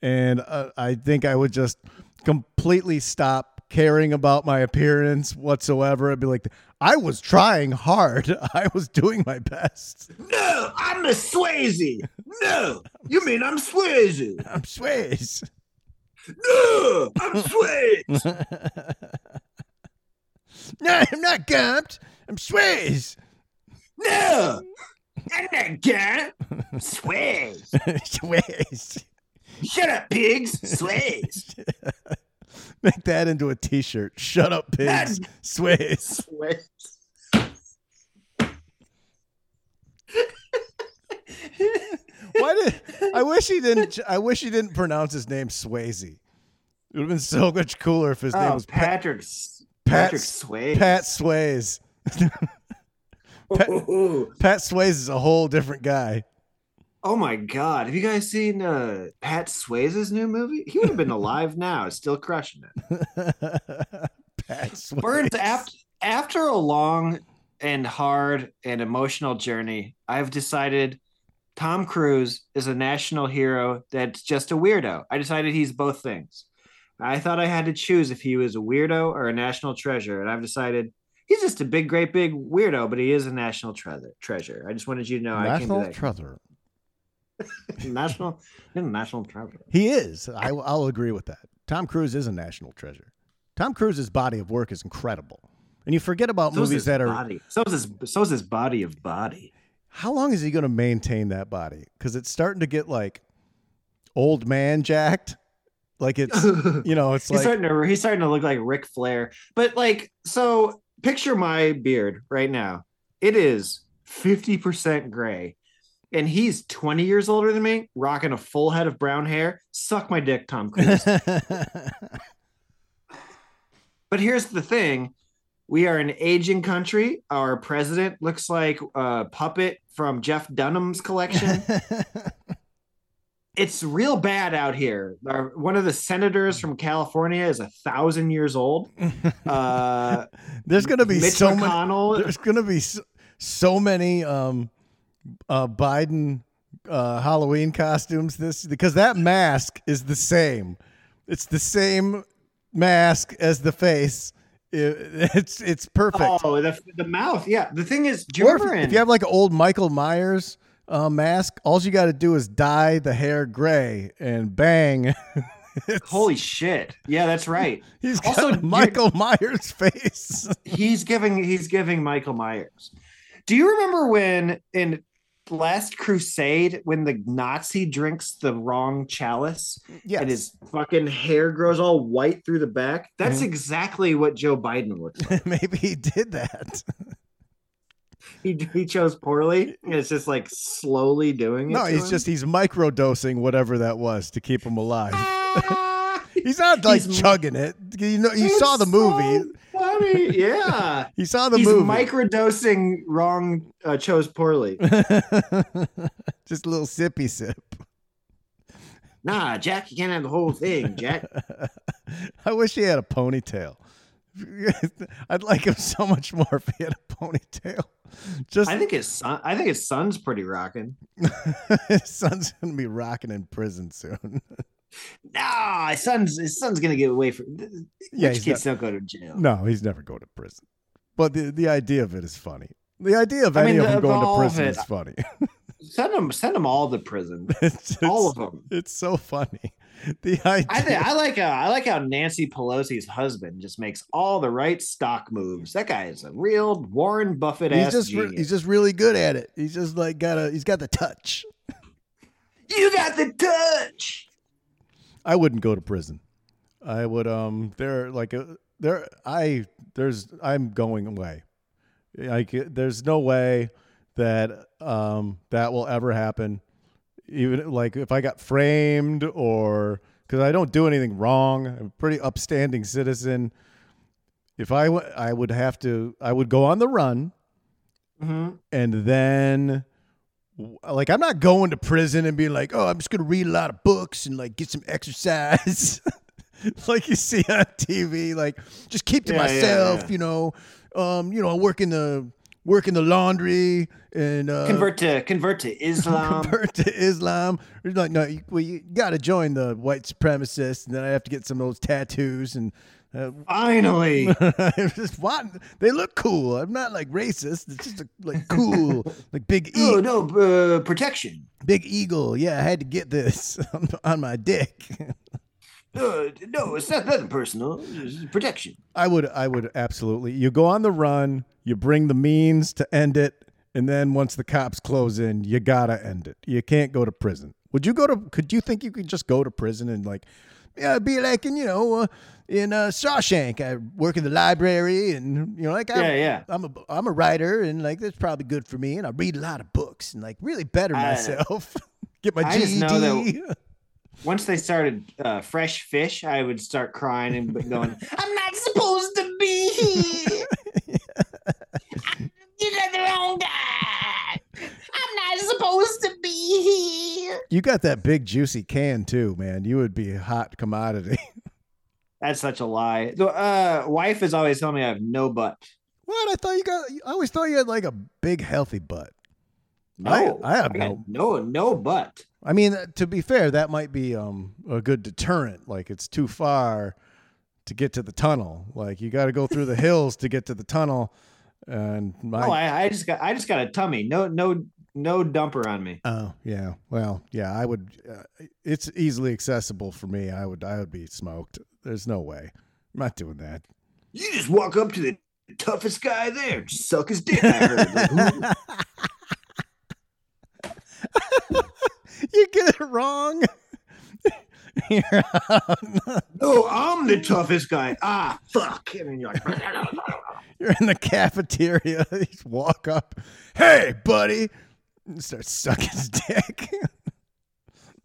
and uh, I think I would just completely stop caring about my appearance whatsoever. I'd be like, I was trying hard. I was doing my best. no, I'm a Swayze. No, you mean I'm Swayze? I'm Swayze. No, I'm Swayze. No, I'm not Gomped. I'm Swayze. No, I'm not guy. Swayze. Swayze. Shut up, pigs. Swayze. Make that into a t-shirt. Shut up, pigs. Swayze. Swayze. Why did I wish he didn't I wish he didn't pronounce his name Swayze. It would have been so much cooler if his oh, name Oh, was Pat, Patrick. Pat- Patrick Swayze. Pat Sways. Pat- Pat Sways is a whole different guy. Oh my god. Have you guys seen uh Pat Swayze's new movie? He would have been alive now, still crushing it. Pat Sways. Burns after after a long and hard and emotional journey, I've decided Tom Cruise is a national hero that's just a weirdo. I decided he's both things. I thought I had to choose if he was a weirdo or a national treasure, and I've decided he's just a big, great, big weirdo, but he is a national treasure. Treasure. I just wanted you to know I National came to treasure. national, he's a national treasure. He is. I, I'll agree with that. Tom Cruise is a national treasure. Tom Cruise's body of work is incredible, and you forget about So movies that are. body. So is his. So is his body of body. How long is he going to maintain that body? Because it's starting to get like old man jacked. Like it's you know it's he's like starting to he's starting to look like Ric Flair. But like, so picture my beard right now. It is 50% gray. And he's 20 years older than me, rocking a full head of brown hair. Suck my dick, Tom Cruise. but here's the thing. We are an aging country. Our president looks like a puppet from Jeff Dunham's collection. it's real bad out here. Our, one of the senators from California is a thousand years old. Uh, there's going to be Mitch so many. There's going to be so, so many um, uh, Biden uh, Halloween costumes this because that mask is the same. It's the same mask as the face. It- it's it's perfect. Oh, the, the mouth. Yeah. The thing is, do you if, if you have like an old Michael Myers uh, mask, all you got to do is dye the hair gray and bang. Holy shit? Yeah, that's right. he's also, Michael Myers face. he's giving he's giving Michael Myers. Do you remember when in Last Crusade when the Nazi drinks the wrong chalice yes. and his fucking hair grows all white through the back? That's Mhm. exactly what Joe Biden looks like. Maybe he did that. he he chose poorly it's just like slowly doing it. No, he's him. just he's microdosing whatever that was to keep him alive. He's not like He's- chugging it. You know, you saw the so Yeah. He saw the he's movie. microdosing wrong uh, chose poorly. Just a little sippy sip. Nah, Jack, you can't have the whole thing, Jack. I wish he had a ponytail. I'd like him so much more if he had a ponytail. Just I think his son I think his son's pretty rocking. his son's gonna be rocking in prison soon. Nah, his son's his son's gonna get away from Yeah, rich kids don't go to jail. No, he's never going to prison. But the the idea of it is funny. The idea of I any mean, of them going to prison is funny. Send them send them all to prison. it's, it's, all of them. It's so funny. The idea. I think I like how I like how Nancy Pelosi's husband just makes all the right stock moves. That guy is a real Warren Buffett he's ass just re- he's just really good at it. He's just like got a he's got the touch. you got the touch. I wouldn't go to prison. I would um there like a there I there's I'm going away. Like there's no way that um that will ever happen. Even like if I got framed or because I don't do anything wrong, I'm a pretty upstanding citizen. If I w- I would I would have to I would go on the run Mhm. and then like I'm not going to prison and being like, oh, I'm just gonna read a lot of books and like get some exercise, like you see on TV. Like just keep to Yeah, yeah, myself, yeah. you know. Um, you know, I work in the work in the laundry and uh, Convert to convert to Islam. convert to Islam. Like, no, you, well, you got to join the white supremacists, and then I have to get some of those tattoos and. Uh, Finally. Just want they look cool. I'm not like racist. It's just like cool, like big e- oh no, uh, protection. big eagle. Yeah, I had to get this on, on my dick. Uh, no, it's not nothing personal. It's protection. I would, I would absolutely. You go on the run. You bring the means to end it, and then once the cops close in, you gotta end it. You can't go to prison. Would you go to? Could you think you could just go to prison and like, yeah, it'd be like in you know, uh, in uh, Shawshank. I work in the library, and you know, like I'm, Yeah, yeah. I'm a I'm a writer, and like that's probably good for me. And I read a lot of books and like really better I- myself. Get my I just GED. Once they started uh, fresh fish, I would start crying and going, "I'm not supposed to be here. you got the wrong guy. I'm not supposed to be here." You got that big juicy can too, man. You would be a hot commodity. That's such a lie. The uh, wife is always telling me I have no butt. what? I thought you got. I always thought you had like a big healthy butt. No, I have got no- no, no, butt. I mean, uh, to be fair, that might be um, a good deterrent. Like it's too far to get to the tunnel. Like you got to go through the hills to get to the tunnel. And my oh, I, I just got, I just got a tummy. No, no, no dumper on me. oh yeah, well yeah, I would. Uh, it's easily accessible for me. I would I would be smoked. There's no way. I'm not doing that. You just walk up to the toughest guy there, just suck his dick. I heard. Like, you get it wrong. No, I'm the toughest guy. Ah, fuck. And then you're like, You're in the cafeteria. You just walk up. Hey, buddy. And start sucking his dick.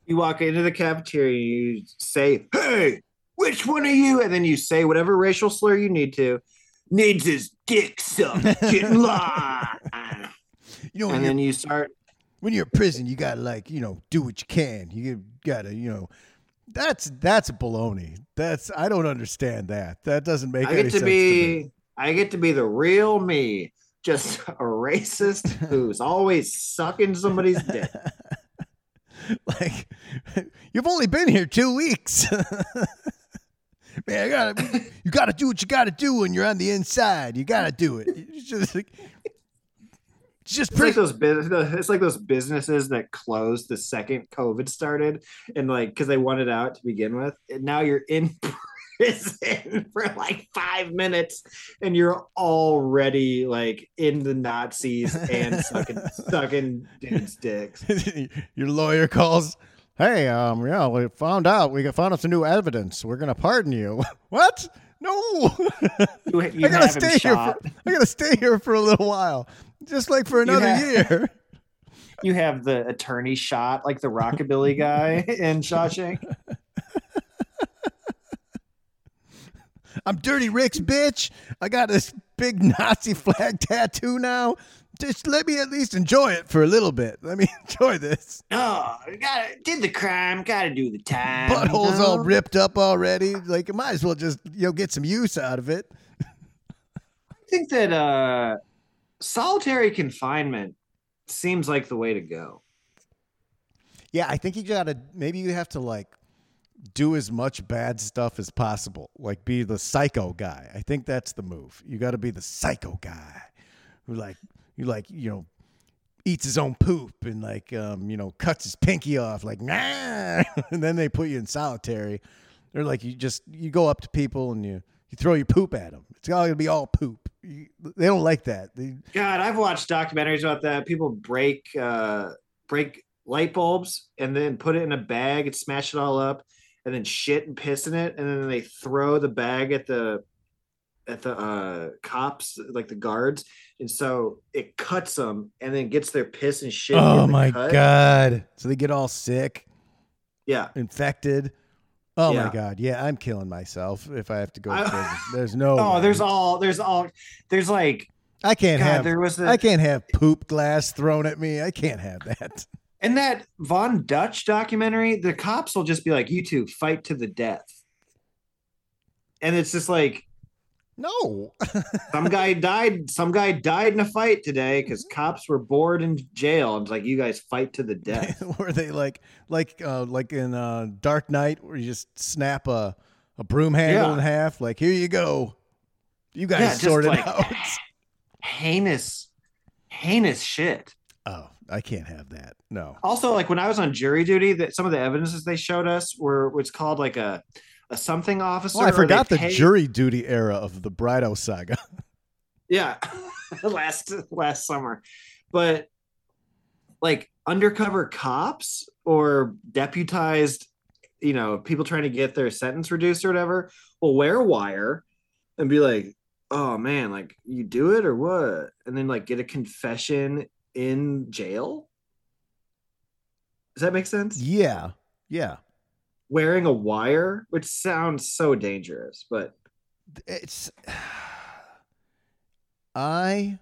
you walk into the cafeteria, you say, "Hey, which one of you?" And then you say whatever racial slur you need to. Needs his dick sucked. Get in line. You know, And then you start. when you're in prison, you gotta like, you know, do what you can. You gotta, you know, that's that's baloney. That's I don't understand that. That doesn't make I any get sense to be. I get to be the real me. Just a racist who's always sucking somebody's dick. like, you've only been here two weeks. Man, I gotta, you gotta do what you gotta do when you're on the inside. You gotta do it. It's just like, it's just It's like those business. It's like those businesses that closed the second COVID started, and like because they wanted out to begin with. And now you're in prison for like five minutes, and you're already like in the Nazis and sucking sucking dudes' dicks. Your lawyer calls. Hey, um, yeah, we found out. We found out some new evidence. We're gonna pardon you. what? No. You, you I gotta stay here. For, I gotta stay here for a little while, just like for another have- year. You have the attorney shot like the rockabilly guy in Shawshank. I'm Dirty Rick's bitch. I got this big Nazi flag tattoo now. Just let me at least enjoy it for a little bit. Let me enjoy this. Oh, got did the crime, got to do the time. you Butthole's all ripped up already. Like, you might as well just you know get some use out of it. I think that uh solitary confinement seems like the way to go. Yeah, I think you gotta maybe you have to like do as much bad stuff as possible. Like be the psycho guy. I think that's the move. You gotta be the psycho guy who like you like, you know, eats his own poop and like um, you know, cuts his pinky off, like nah and then they put you in solitary. They're like you just you go up to people and you you throw your poop at them. It's all gonna be all poop. You, they don't like that. They, God, I've watched documentaries about that. People break uh break light bulbs and then put it in a bag and smash it all up and then shit and piss in it and then they throw the bag at the at the uh cops like the guards and so it cuts them and then gets their piss and shit oh my cut. god! So they get all sick. yeah infected. Oh Yeah. my god, yeah, I'm killing myself if I have to go I- There's no. oh way. there's all there's all there's like I can't God, have. there was a, I can't have poop glass thrown at me. I can't have that. In that Von Dutch documentary, the cops will just be like, "You two fight to the death," and it's just like No. some guy died. Some guy died in a fight today because cops were bored in jail. It's like, "You guys fight to the death." Were they like like uh like in uh Dark Knight where you just snap a a broom handle Yeah. in half? Like here you go. You guys Yeah, sort it like- out. heinous, heinous shit. Oh, I can't have that. No. Also, like when I was on jury duty, that some of the evidences they showed us were what's called like a a something officer. Well, I forgot the pay- jury duty era of the Brido saga. Yeah, last last summer, but like undercover cops or deputized, you know, people trying to get their sentence reduced or whatever, will wear wire and be like, "Oh man, like you do it or what?" And then like get a confession in jail. Does that make sense? yeah. Yeah. Wearing a wire, which sounds so dangerous, but it's I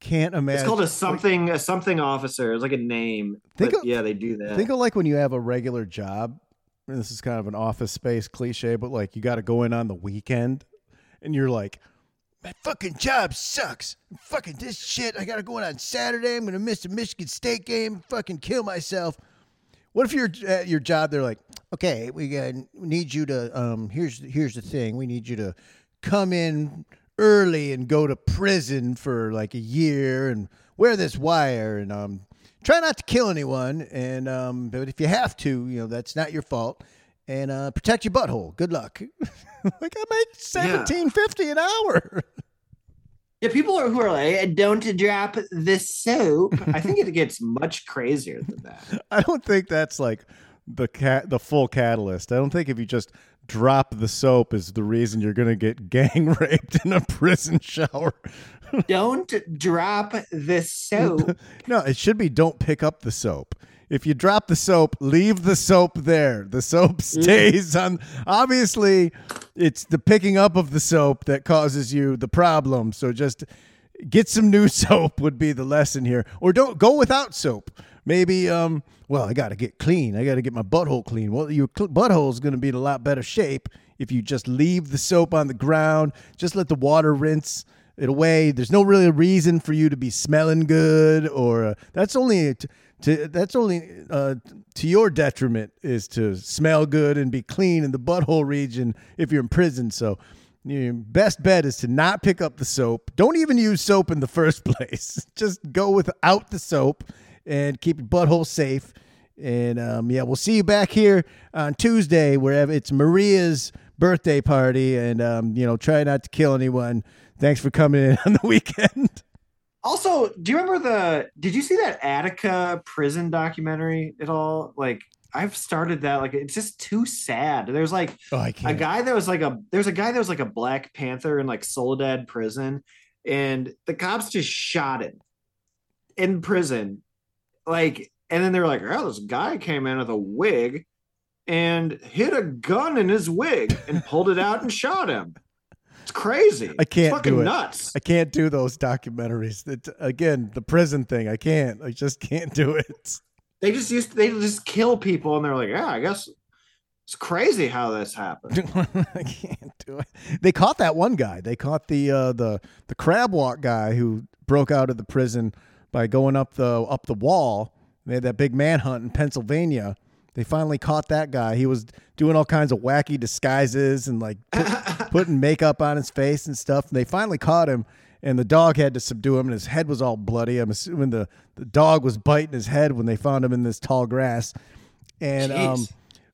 can't imagine. it's called a something a something officer. It's like a name. Think of- yeah, they do that. Think of like when you have a regular job. and this is kind of an office space cliche, but like you got to go in on the weekend, and you're like, my fucking job sucks. I'm Fucking this shit. I gotta go in on Saturday. I'm gonna miss the Michigan State game. Fucking kill myself. What if you're at your job? They're like, okay, we got we need you to. Um, here's here's the thing. We need you to come in early and go to prison for like a year and wear this wire and um try not to kill anyone and um but if you have to, you know that's not your fault and uh protect your butthole. Good luck. like I make seventeen fifty an hour. Yeah, people are, who are like, don't drop the soap. I think it gets much crazier than that. I don't think that's like the cat the full catalyst. I don't think if you just drop the soap is the reason you're going to get gang raped in a prison shower. don't drop the soap. no, it should be don't pick up the soap. If you drop the soap, leave the soap there. The soap stays on. Obviously, it's the picking up of the soap that causes you the problem. So just get some new soap would be the lesson here. Or don't go without soap. Maybe, um, well, I got to get clean. I got to get my butthole clean. Well, your cl- butthole is going to be in a lot better shape if you just leave the soap on the ground, just let the water rinse it away. There's no really reason for you to be smelling good, or uh, that's only to, to that's only uh, to your detriment is to smell good and be clean in the butthole region if you're in prison. So. Your best bet is to not pick up the soap. Don't even use soap in the first place. Just go without the soap and keep your butthole safe. And um, yeah, we'll see you back here on Tuesday, wherever it's Maria's birthday party. And um, you know, try not to kill anyone. Thanks for coming in on the weekend. Also, do you remember the? Did you see that Attica prison documentary at all? Like, I've started that. Like, it's just too sad. There's like Oh, a guy that was like a there's a guy that was like a Black Panther in like Soledad prison, and the cops just shot him in prison. Like, and then they're like, oh, this guy came in with a wig and hid a gun in his wig and pulled it out and shot him. It's crazy. I can't it's fucking do it. nuts. I can't do those documentaries. Again, the prison thing. I can't. I just can't do it. They just used to, they just kill people and they're like, yeah, I guess it's crazy how this happened. I can't do it. They caught that one guy. They caught the uh, the the crab walk guy who broke out of the prison by going up the up the wall. They had that big manhunt in Pennsylvania. They finally caught that guy. He was doing all kinds of wacky disguises and like put, putting makeup on his face and stuff. And they finally caught him, and the dog had to subdue him, and his head was all bloody. I'm assuming the, the dog was biting his head when they found him in this tall grass. And um,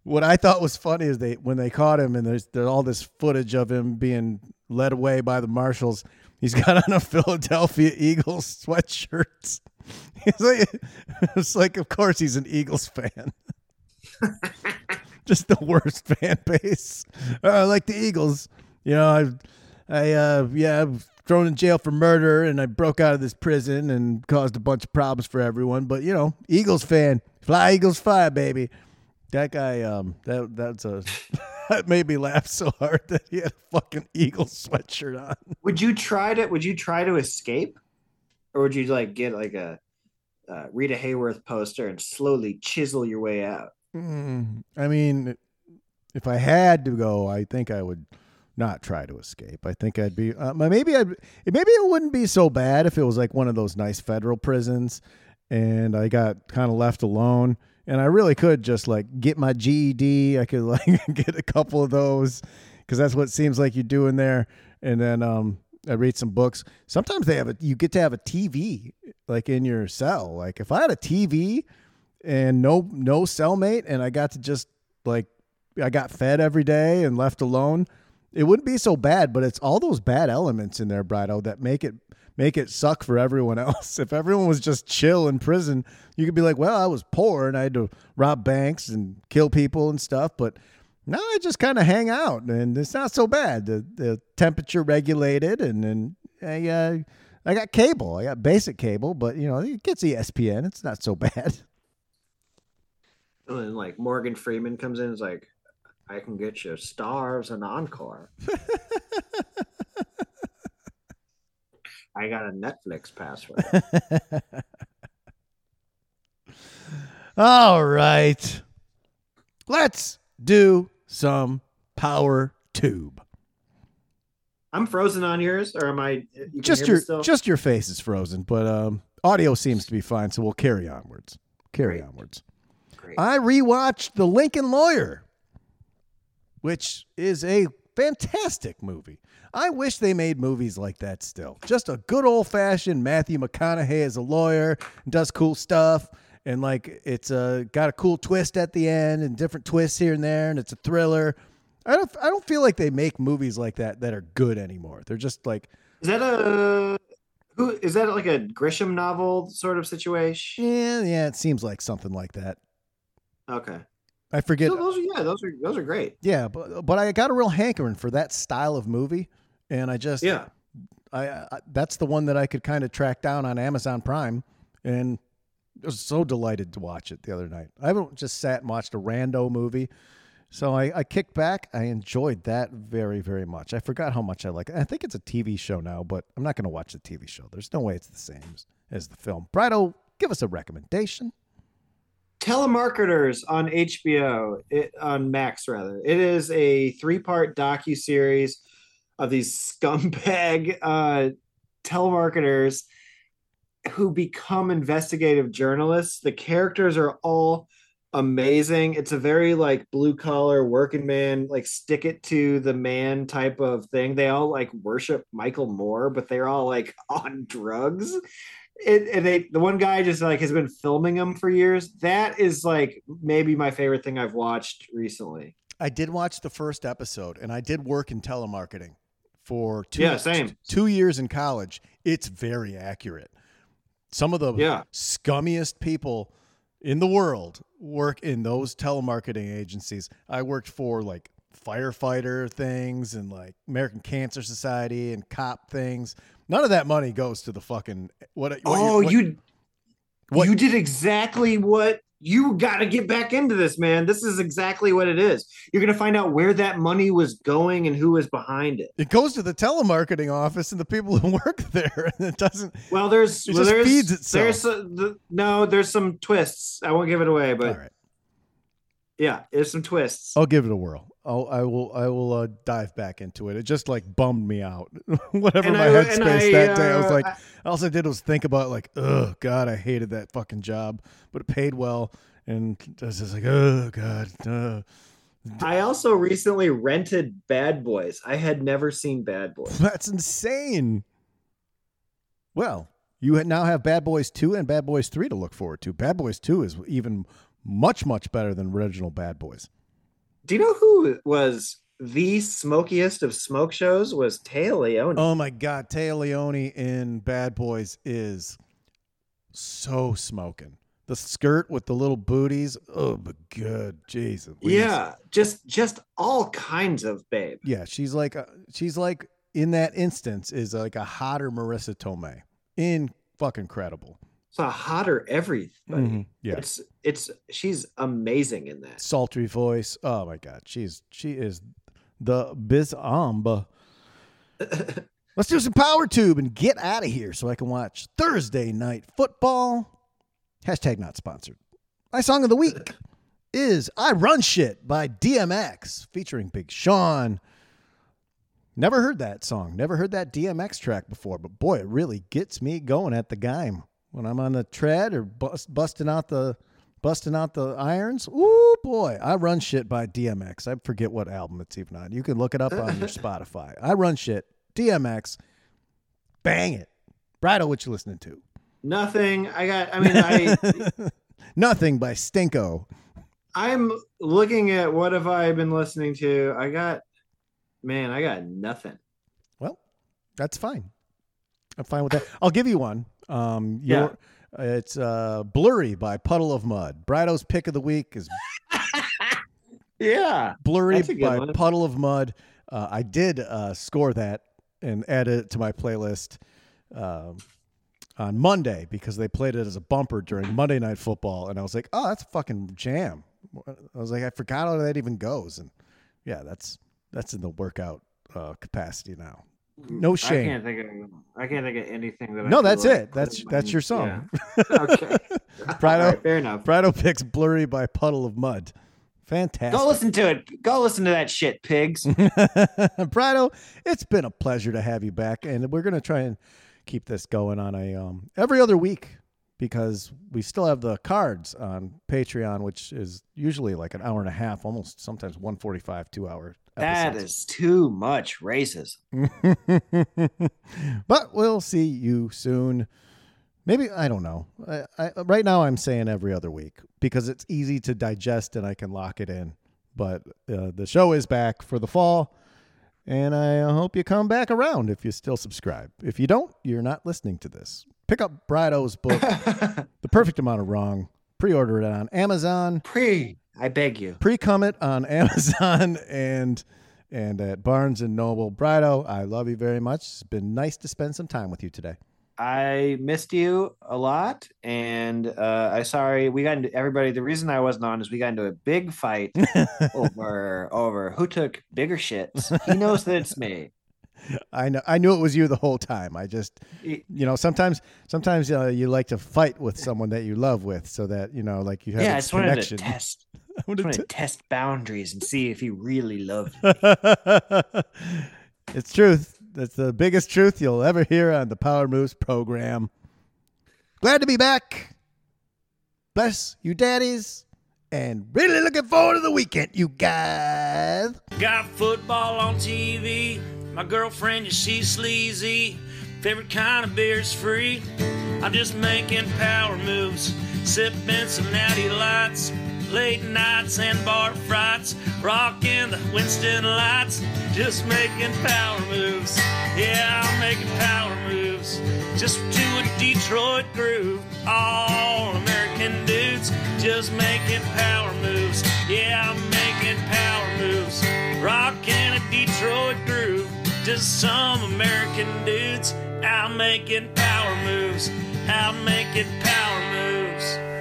what I thought was funny is they when they caught him, and there's, there's all this footage of him being led away by the marshals. He's got on a Philadelphia Eagles sweatshirt. Like, it's like, of course, he's an Eagles fan. Just the worst fan base. Uh, like the Eagles. You know, I, I, uh, yeah, I was thrown in jail for murder, and I broke out of this prison and caused a bunch of problems for everyone. But you know, Eagles fan, fly Eagles, fly, baby. That guy, um, that that's a that made me laugh so hard that he had a fucking Eagles sweatshirt on. would you try to would you try to escape or would you like get like a uh, Rita Hayworth poster and slowly chisel your way out? Mm, I mean, if I had to go, I think I would not try to escape. I think I'd be uh, maybe I'd maybe it wouldn't be so bad if it was like one of those nice federal prisons, and I got kind of left alone, and I really could just like get my GED. I could like get a couple of those because that's what seems like you do in there, and then um. I read some books. Sometimes they have a you get to have a TV like in your cell. Like if I had a TV and no no cellmate and I got to just like I got fed every day and left alone, it wouldn't be so bad, but it's all those bad elements in there, Brido, that make it make it suck for everyone else. If everyone was just chill in prison, you could be like, Well, I was poor and I had to rob banks and kill people and stuff, but now I just kind of hang out and it's not so bad. The the temperature regulated and then I uh, I got cable. I got basic cable, but you know, it gets ESPN. It's not so bad. And then like Morgan Freeman comes in and is like, I can get you Starz and encore. I got a Netflix password. All right. Let's do some power tube. I'm frozen on yours, or am I? You just your just your face is frozen, but um, audio seems to be fine, so we'll carry onwards. Carry Great. onwards. Great. I rewatched The Lincoln Lawyer, which is a fantastic movie. I wish they made movies like that still. Just a good old fashioned Matthew McConaughey as a lawyer, and does cool stuff, and like it's uh, got a cool twist at the end and different twists here and there, and it's a thriller. I don't I don't feel like they make movies like that that are good anymore. They're just like Is that a who? Is that like a Grisham novel sort of situation? yeah, yeah, it seems like something like that. Okay. I forget So those are yeah, those are those are great. Yeah, but but I got a real hankering for that style of movie, and I just Yeah. I, I that's the one that I could kind of track down on Amazon Prime, and I was so delighted to watch it the other night. I haven't just sat and watched a rando movie, so I, I kicked back. I enjoyed that very very much. I forgot how much I like. it. I think it's a TV show now, but I'm not going to watch the TV show. There's no way it's the same as, as the film. Brido, give us a recommendation. Telemarketers on HBO, it, on Max rather. It is a three-part docu series of these scumbag uh, telemarketers who become investigative journalists. The characters are all amazing. It's a very like blue collar working man, like stick it to the man type of thing. They all like worship Michael Moore, but they're all like on drugs. It, and they the one guy just like has been filming them for years. That is like maybe my favorite thing I've watched recently. I did watch the first episode, and I did work in telemarketing for two, Yeah, same. two years in college. It's very accurate. Some of the Yeah. scummiest people in the world work in those telemarketing agencies. I worked for like firefighter things and like American Cancer Society and cop things. None of that money goes to the fucking what? what oh, what- you what- you did exactly what you got to get back into this, man. This is exactly what it is. You're gonna find out where that money was going and who was behind it. It goes to the telemarketing office and the people who work there, and it doesn't. Well, there's It well, there's, feeds itself. There's a, the, no, there's some twists. I won't give it away, but right. yeah, there's some twists. I'll give it a whirl. I'll, I will. I will uh, dive back into it. It just like bummed me out. Whatever And my I- and headspace I, that day, I was uh, like, I- all I did was think about like, oh god, I hated that fucking job, but it paid well, and I was just like, oh god, uh. I also recently rented Bad Boys. I had never seen Bad Boys. that's insane. Well, you now have Bad Boys Two and Bad Boys Three to look forward to. Bad Boys Two is even much much better than original Bad Boys. Do you know who was the smokiest of smoke shows? Was Téa Leoni. Oh my God, Téa Leoni in Bad Boys is so smoking. The skirt with the little booties. Oh, but good, Jesus. yeah, just just all kinds of babe. yeah. She's like, a, she's like in that instance is like a hotter Marisa Tomei. In fucking credible. It's a hotter everything. Mhm. Yeah, It's it's she's amazing in that. sultry voice. Oh my God, she's she is the biz amba. Let's do some power tube and get out of here so I can watch Thursday night football. Hashtag not sponsored. My song of the week is I Run Shit by DMX featuring Big Sean. Never heard that song. Never heard that DMX track before, but boy, it really gets me going at the game when I'm on the tread or bust, busting out the busting out the irons. Ooh boy, I Run Shit by DMX. I forget what album it's even on. You can look it up on your Spotify. I Run Shit, DMX. Bang it. Brido, what you listening to? Nothing. I got. I mean, I Nothing by Stinko. I'm looking at what have I been listening to. I got, man, I got nothing. Well, that's fine. I'm fine with that. I'll give you one. Um, your, it's uh, Blurry by Puddle of Mudd. Brido's pick of the week is Yeah. Blurry That's a good by one. Puddle of Mudd. Uh, I did uh, score that and add it to my playlist um, on Monday because they played it as a bumper during Monday Night Football, and I was like, "Oh, that's a fucking jam." I was like, "I forgot how that even goes," and yeah, that's that's in the workout uh, capacity now. No shame. I can't think of. I can't think of anything that. No, could, that's it. That's that's your song. Yeah. Okay. All right, fair enough. Brido picks Blurry by Puddle of Mudd. Fantastic. Go listen to it. Go listen to that shit, pigs. Brido, it's been a pleasure to have you back, and we're gonna try and keep this going on a um, every other week because we still have the cards on Patreon, which is usually like an hour and a half, almost sometimes one forty-five, two hours. That is too much racism. but we'll see you soon. Maybe I don't know. I, I, right now, I'm saying every other week because it's easy to digest and I can lock it in. But uh, the show is back for the fall, and I hope you come back around if you still subscribe. If you don't, you're not listening to this. Pick up Brido's book, The Perfect Amount of Wrong. Pre-order it on Amazon. Pre, I beg you. Pre-cum it on Amazon and and at Barnes and Noble. Brido, I love you very much. It's been nice to spend some time with you today. I missed you a lot, and uh, I sorry we got into everybody. The reason I wasn't on is we got into a big fight over over who took bigger shits. He knows that it's me. I know. I knew it was you the whole time. I just, you know, sometimes, sometimes uh, you like to fight with someone that you love with, so that you know, like you have. Yeah, I just wanted to test. I I wanted wanted to- to test boundaries and see if he really loved. Me. it's truth. That's the biggest truth you'll ever hear on the Power Moves program. Glad to be back. Bless you, daddies. And really looking forward to the weekend, you guys. Got football on TV. My girlfriend, yeah, she's sleazy. Favorite kind of beer is free. I'm just making power moves, sipping some natty lights. Late nights and bar frights, rocking the Winston lights, just making power moves. Yeah, I'm making power moves, just to a Detroit groove. All American dudes, just making power moves. Yeah, I'm making power moves, rocking a Detroit groove. Just some American dudes out making power moves, out making power moves.